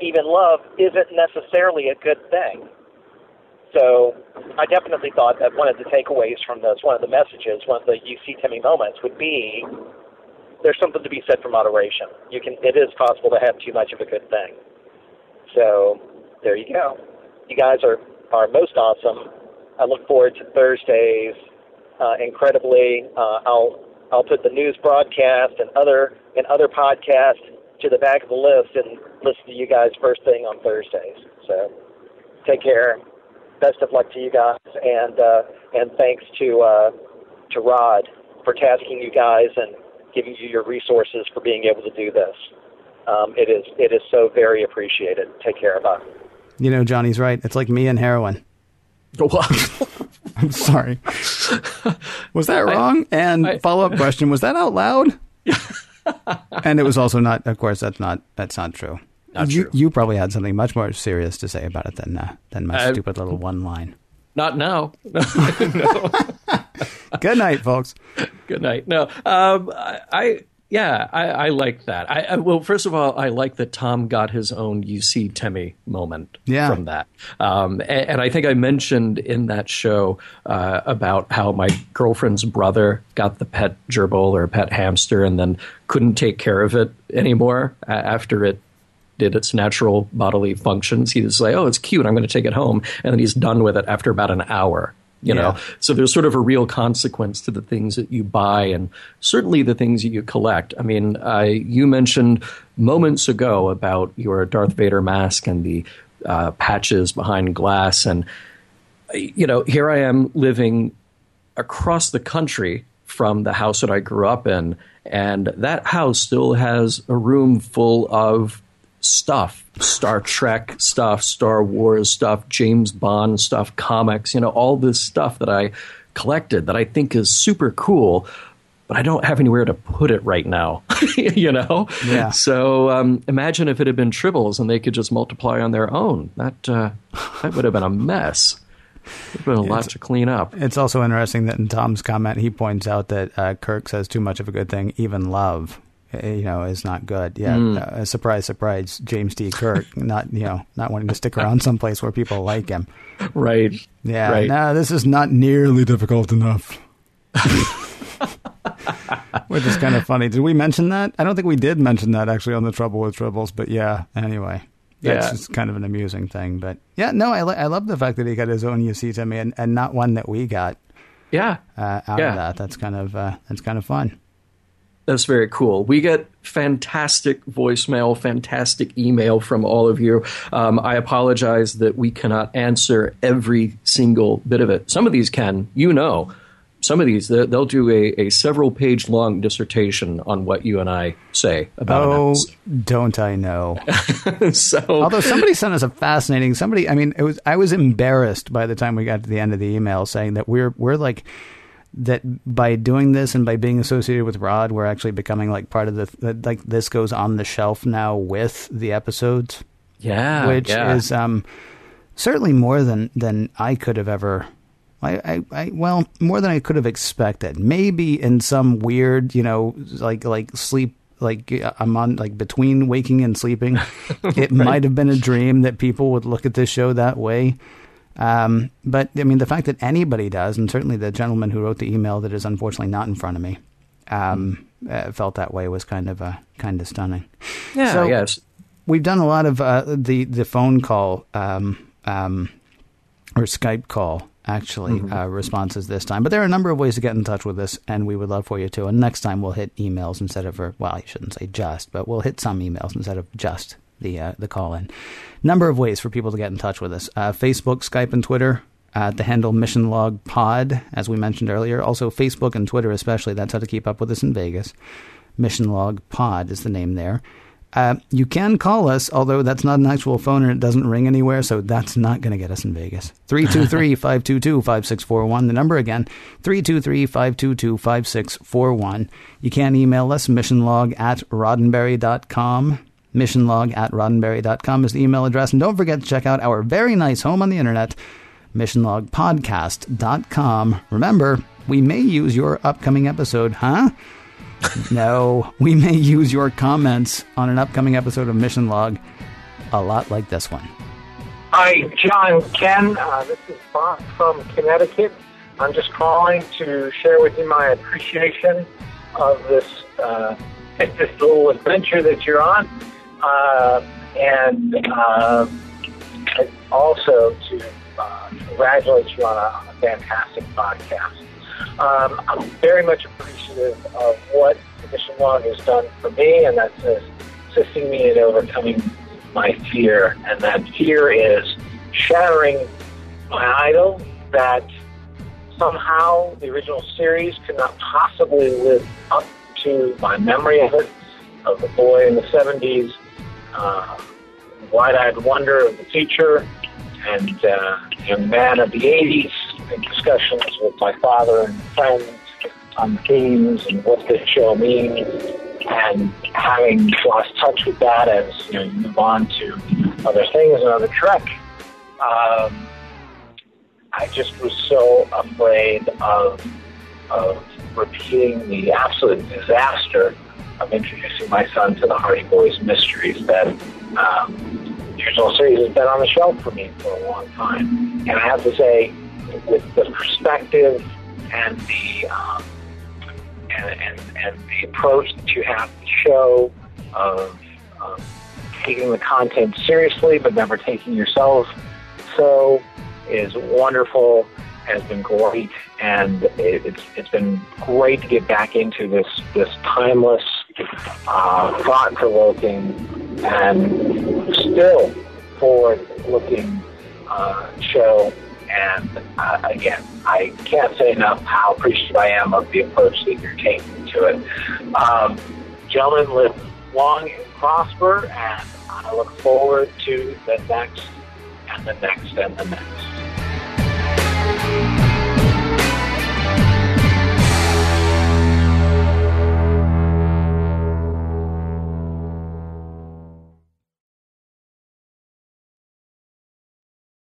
even love, isn't necessarily a good thing. So I definitely thought that one of the takeaways from this, one of the messages, one of the you see Timmy moments would be there's something to be said for moderation. You can it is possible to have too much of a good thing. So there you go. You guys are are most awesome. I look forward to Thursdays uh, incredibly. Uh, I'll I'll put the news broadcast and other and other podcasts to the back of the list and listen to you guys first thing on Thursdays. So take care. Best of luck to you guys, and uh, and thanks to uh, to Rod for tasking you guys and giving you your resources for being able to do this. Um, it is it is so very appreciated. Take care, bye. You know, Johnny's right. It's like me and heroin. What? I'm sorry. Was that wrong? and follow up question: Was that out loud? and it was also not. Of course, that's not. That's not true. Not you, true. You probably had something much more serious to say about it than uh, than my I- stupid little one line. Not now. Good night, folks. Good night. No, um, I, I yeah, I, I like that. I, I well, first of all, I like that Tom got his own "you see Timmy" moment Yeah. from that, um, and, and I think I mentioned in that show uh, about how my girlfriend's brother got the pet gerbil or a pet hamster, and then couldn't take care of it anymore after it did its natural bodily functions. He was like, "Oh, it's cute. I'm going to take it home," and then he's done with it after about an hour. You know, so there's sort of a real consequence to the things that you buy, and certainly the things that you collect. I mean, I, you mentioned moments ago about your Darth Vader mask and the uh, patches behind glass, and you know, here I am living across the country from the house that I grew up in, and that house still has a room full of stuff Star Trek stuff, Star Wars stuff, James Bond stuff, comics, you know, all this stuff that I collected that I think is super cool. But I don't have anywhere to put it right now, you know. Yeah. So um, imagine if it had been tribbles and they could just multiply on their own. That uh, that would have been a mess. Would have been a lot to clean up. It's also interesting that in Tom's comment, he points out that uh, Kirk says too much of a good thing, even love, you know, is not good. Yeah, uh, surprise, surprise, James T. Kirk, not you know, not wanting to stick around someplace where people like him. Right. Yeah, Right. no, this is not nearly difficult enough. Which is kind of funny. Did we mention that? I don't think we did mention that actually on the Trouble with Tribbles, but yeah. Anyway, that's Yeah. just kind of an amusing thing. But yeah, no, I, I love the fact that he got his own UC to me, and, and not one that we got Yeah. uh, out Yeah. of that. That's kind of uh, that's kind of fun. That's very cool. We get fantastic voicemail, fantastic email from all of you. Um, I apologize that we cannot answer every single bit of it. Some of these can, you know. Some of these, they- they'll do a, a several page long dissertation on what you and I say about Oh, don't I know? so Although somebody sent us a fascinating somebody. I mean, it was I was embarrassed by the time we got to the end of the email saying that we're we're like that by doing this and by being associated with Rod, we're actually becoming like part of the like this goes on the shelf now with the episodes, yeah, which yeah. is um certainly more than than I could have ever. I, I, I, well, more than I could have expected. Maybe in some weird, you know, like like sleep, like uh, I'm on like between waking and sleeping. It might have been a dream that people would look at this show that way. Um, but I mean, the fact that anybody does, and certainly the gentleman who wrote the email that is unfortunately not in front of me, um, uh, felt that way was kind of uh, kind of stunning. yeah, so- yes. We've done a lot of uh, the the phone call um, um, or Skype call actually uh, responses this time, but there are a number of ways to get in touch with us, and we would love for you to. And next time we'll hit emails instead of, or, well, I shouldn't say just, but we'll hit some emails instead of just the uh, the call in. Number of ways for people to get in touch with us: uh, Facebook, Skype, and Twitter. Uh, the handle Mission Log Pod, as we mentioned earlier. Also, Facebook and Twitter, especially. That's how to keep up with us in Vegas. Mission Log Pod is the name there. Uh, you can call us, although that's not an actual phone and it doesn't ring anywhere, so that's not going to get us in Vegas. 323 522 5641. The number again, 323 522 5641. You can email us, missionlog at roddenberry.com. Missionlog at roddenberry.com is the email address. And don't forget to check out our very nice home on the internet, missionlogpodcast.com. Remember, we may use your upcoming episode, huh? no, we may use your comments on an upcoming episode of Mission Log a lot like this one. Hi, John Ken. Uh, this is Bob from Connecticut. I'm just calling to share with you my appreciation of this uh, this little adventure that you're on, uh, and uh, also to uh, congratulate you on a, a fantastic podcast. Um, I'm very much appreciative of what Mission Log has done for me, and that's assisting me in overcoming my fear. And that fear is shattering my idol that somehow the original series could not possibly live up to my memory of it, of the boy in the 70s, uh, wide-eyed wonder of the future, and uh, young man of the 80s, in discussions with my father and friends on themes and what this show means, and having lost touch with that as you know you move on to other things and other trek. Um, I just was so afraid of of repeating the absolute disaster of introducing my son to the Hardy Boys mysteries that um, series has been on the shelf for me for a long time. And I have to say, with the perspective and the um, and, and, and the approach that you have to show of, of taking the content seriously but never taking yourself so is wonderful has been great and it, it's it's been great to get back into this this timeless uh, thought provoking and still forward looking uh, show and uh, again, I can't say enough how appreciative I am of the approach that you're taking to it. Um, gentlemen, live long and prosper, and I look forward to the next and the next and the next.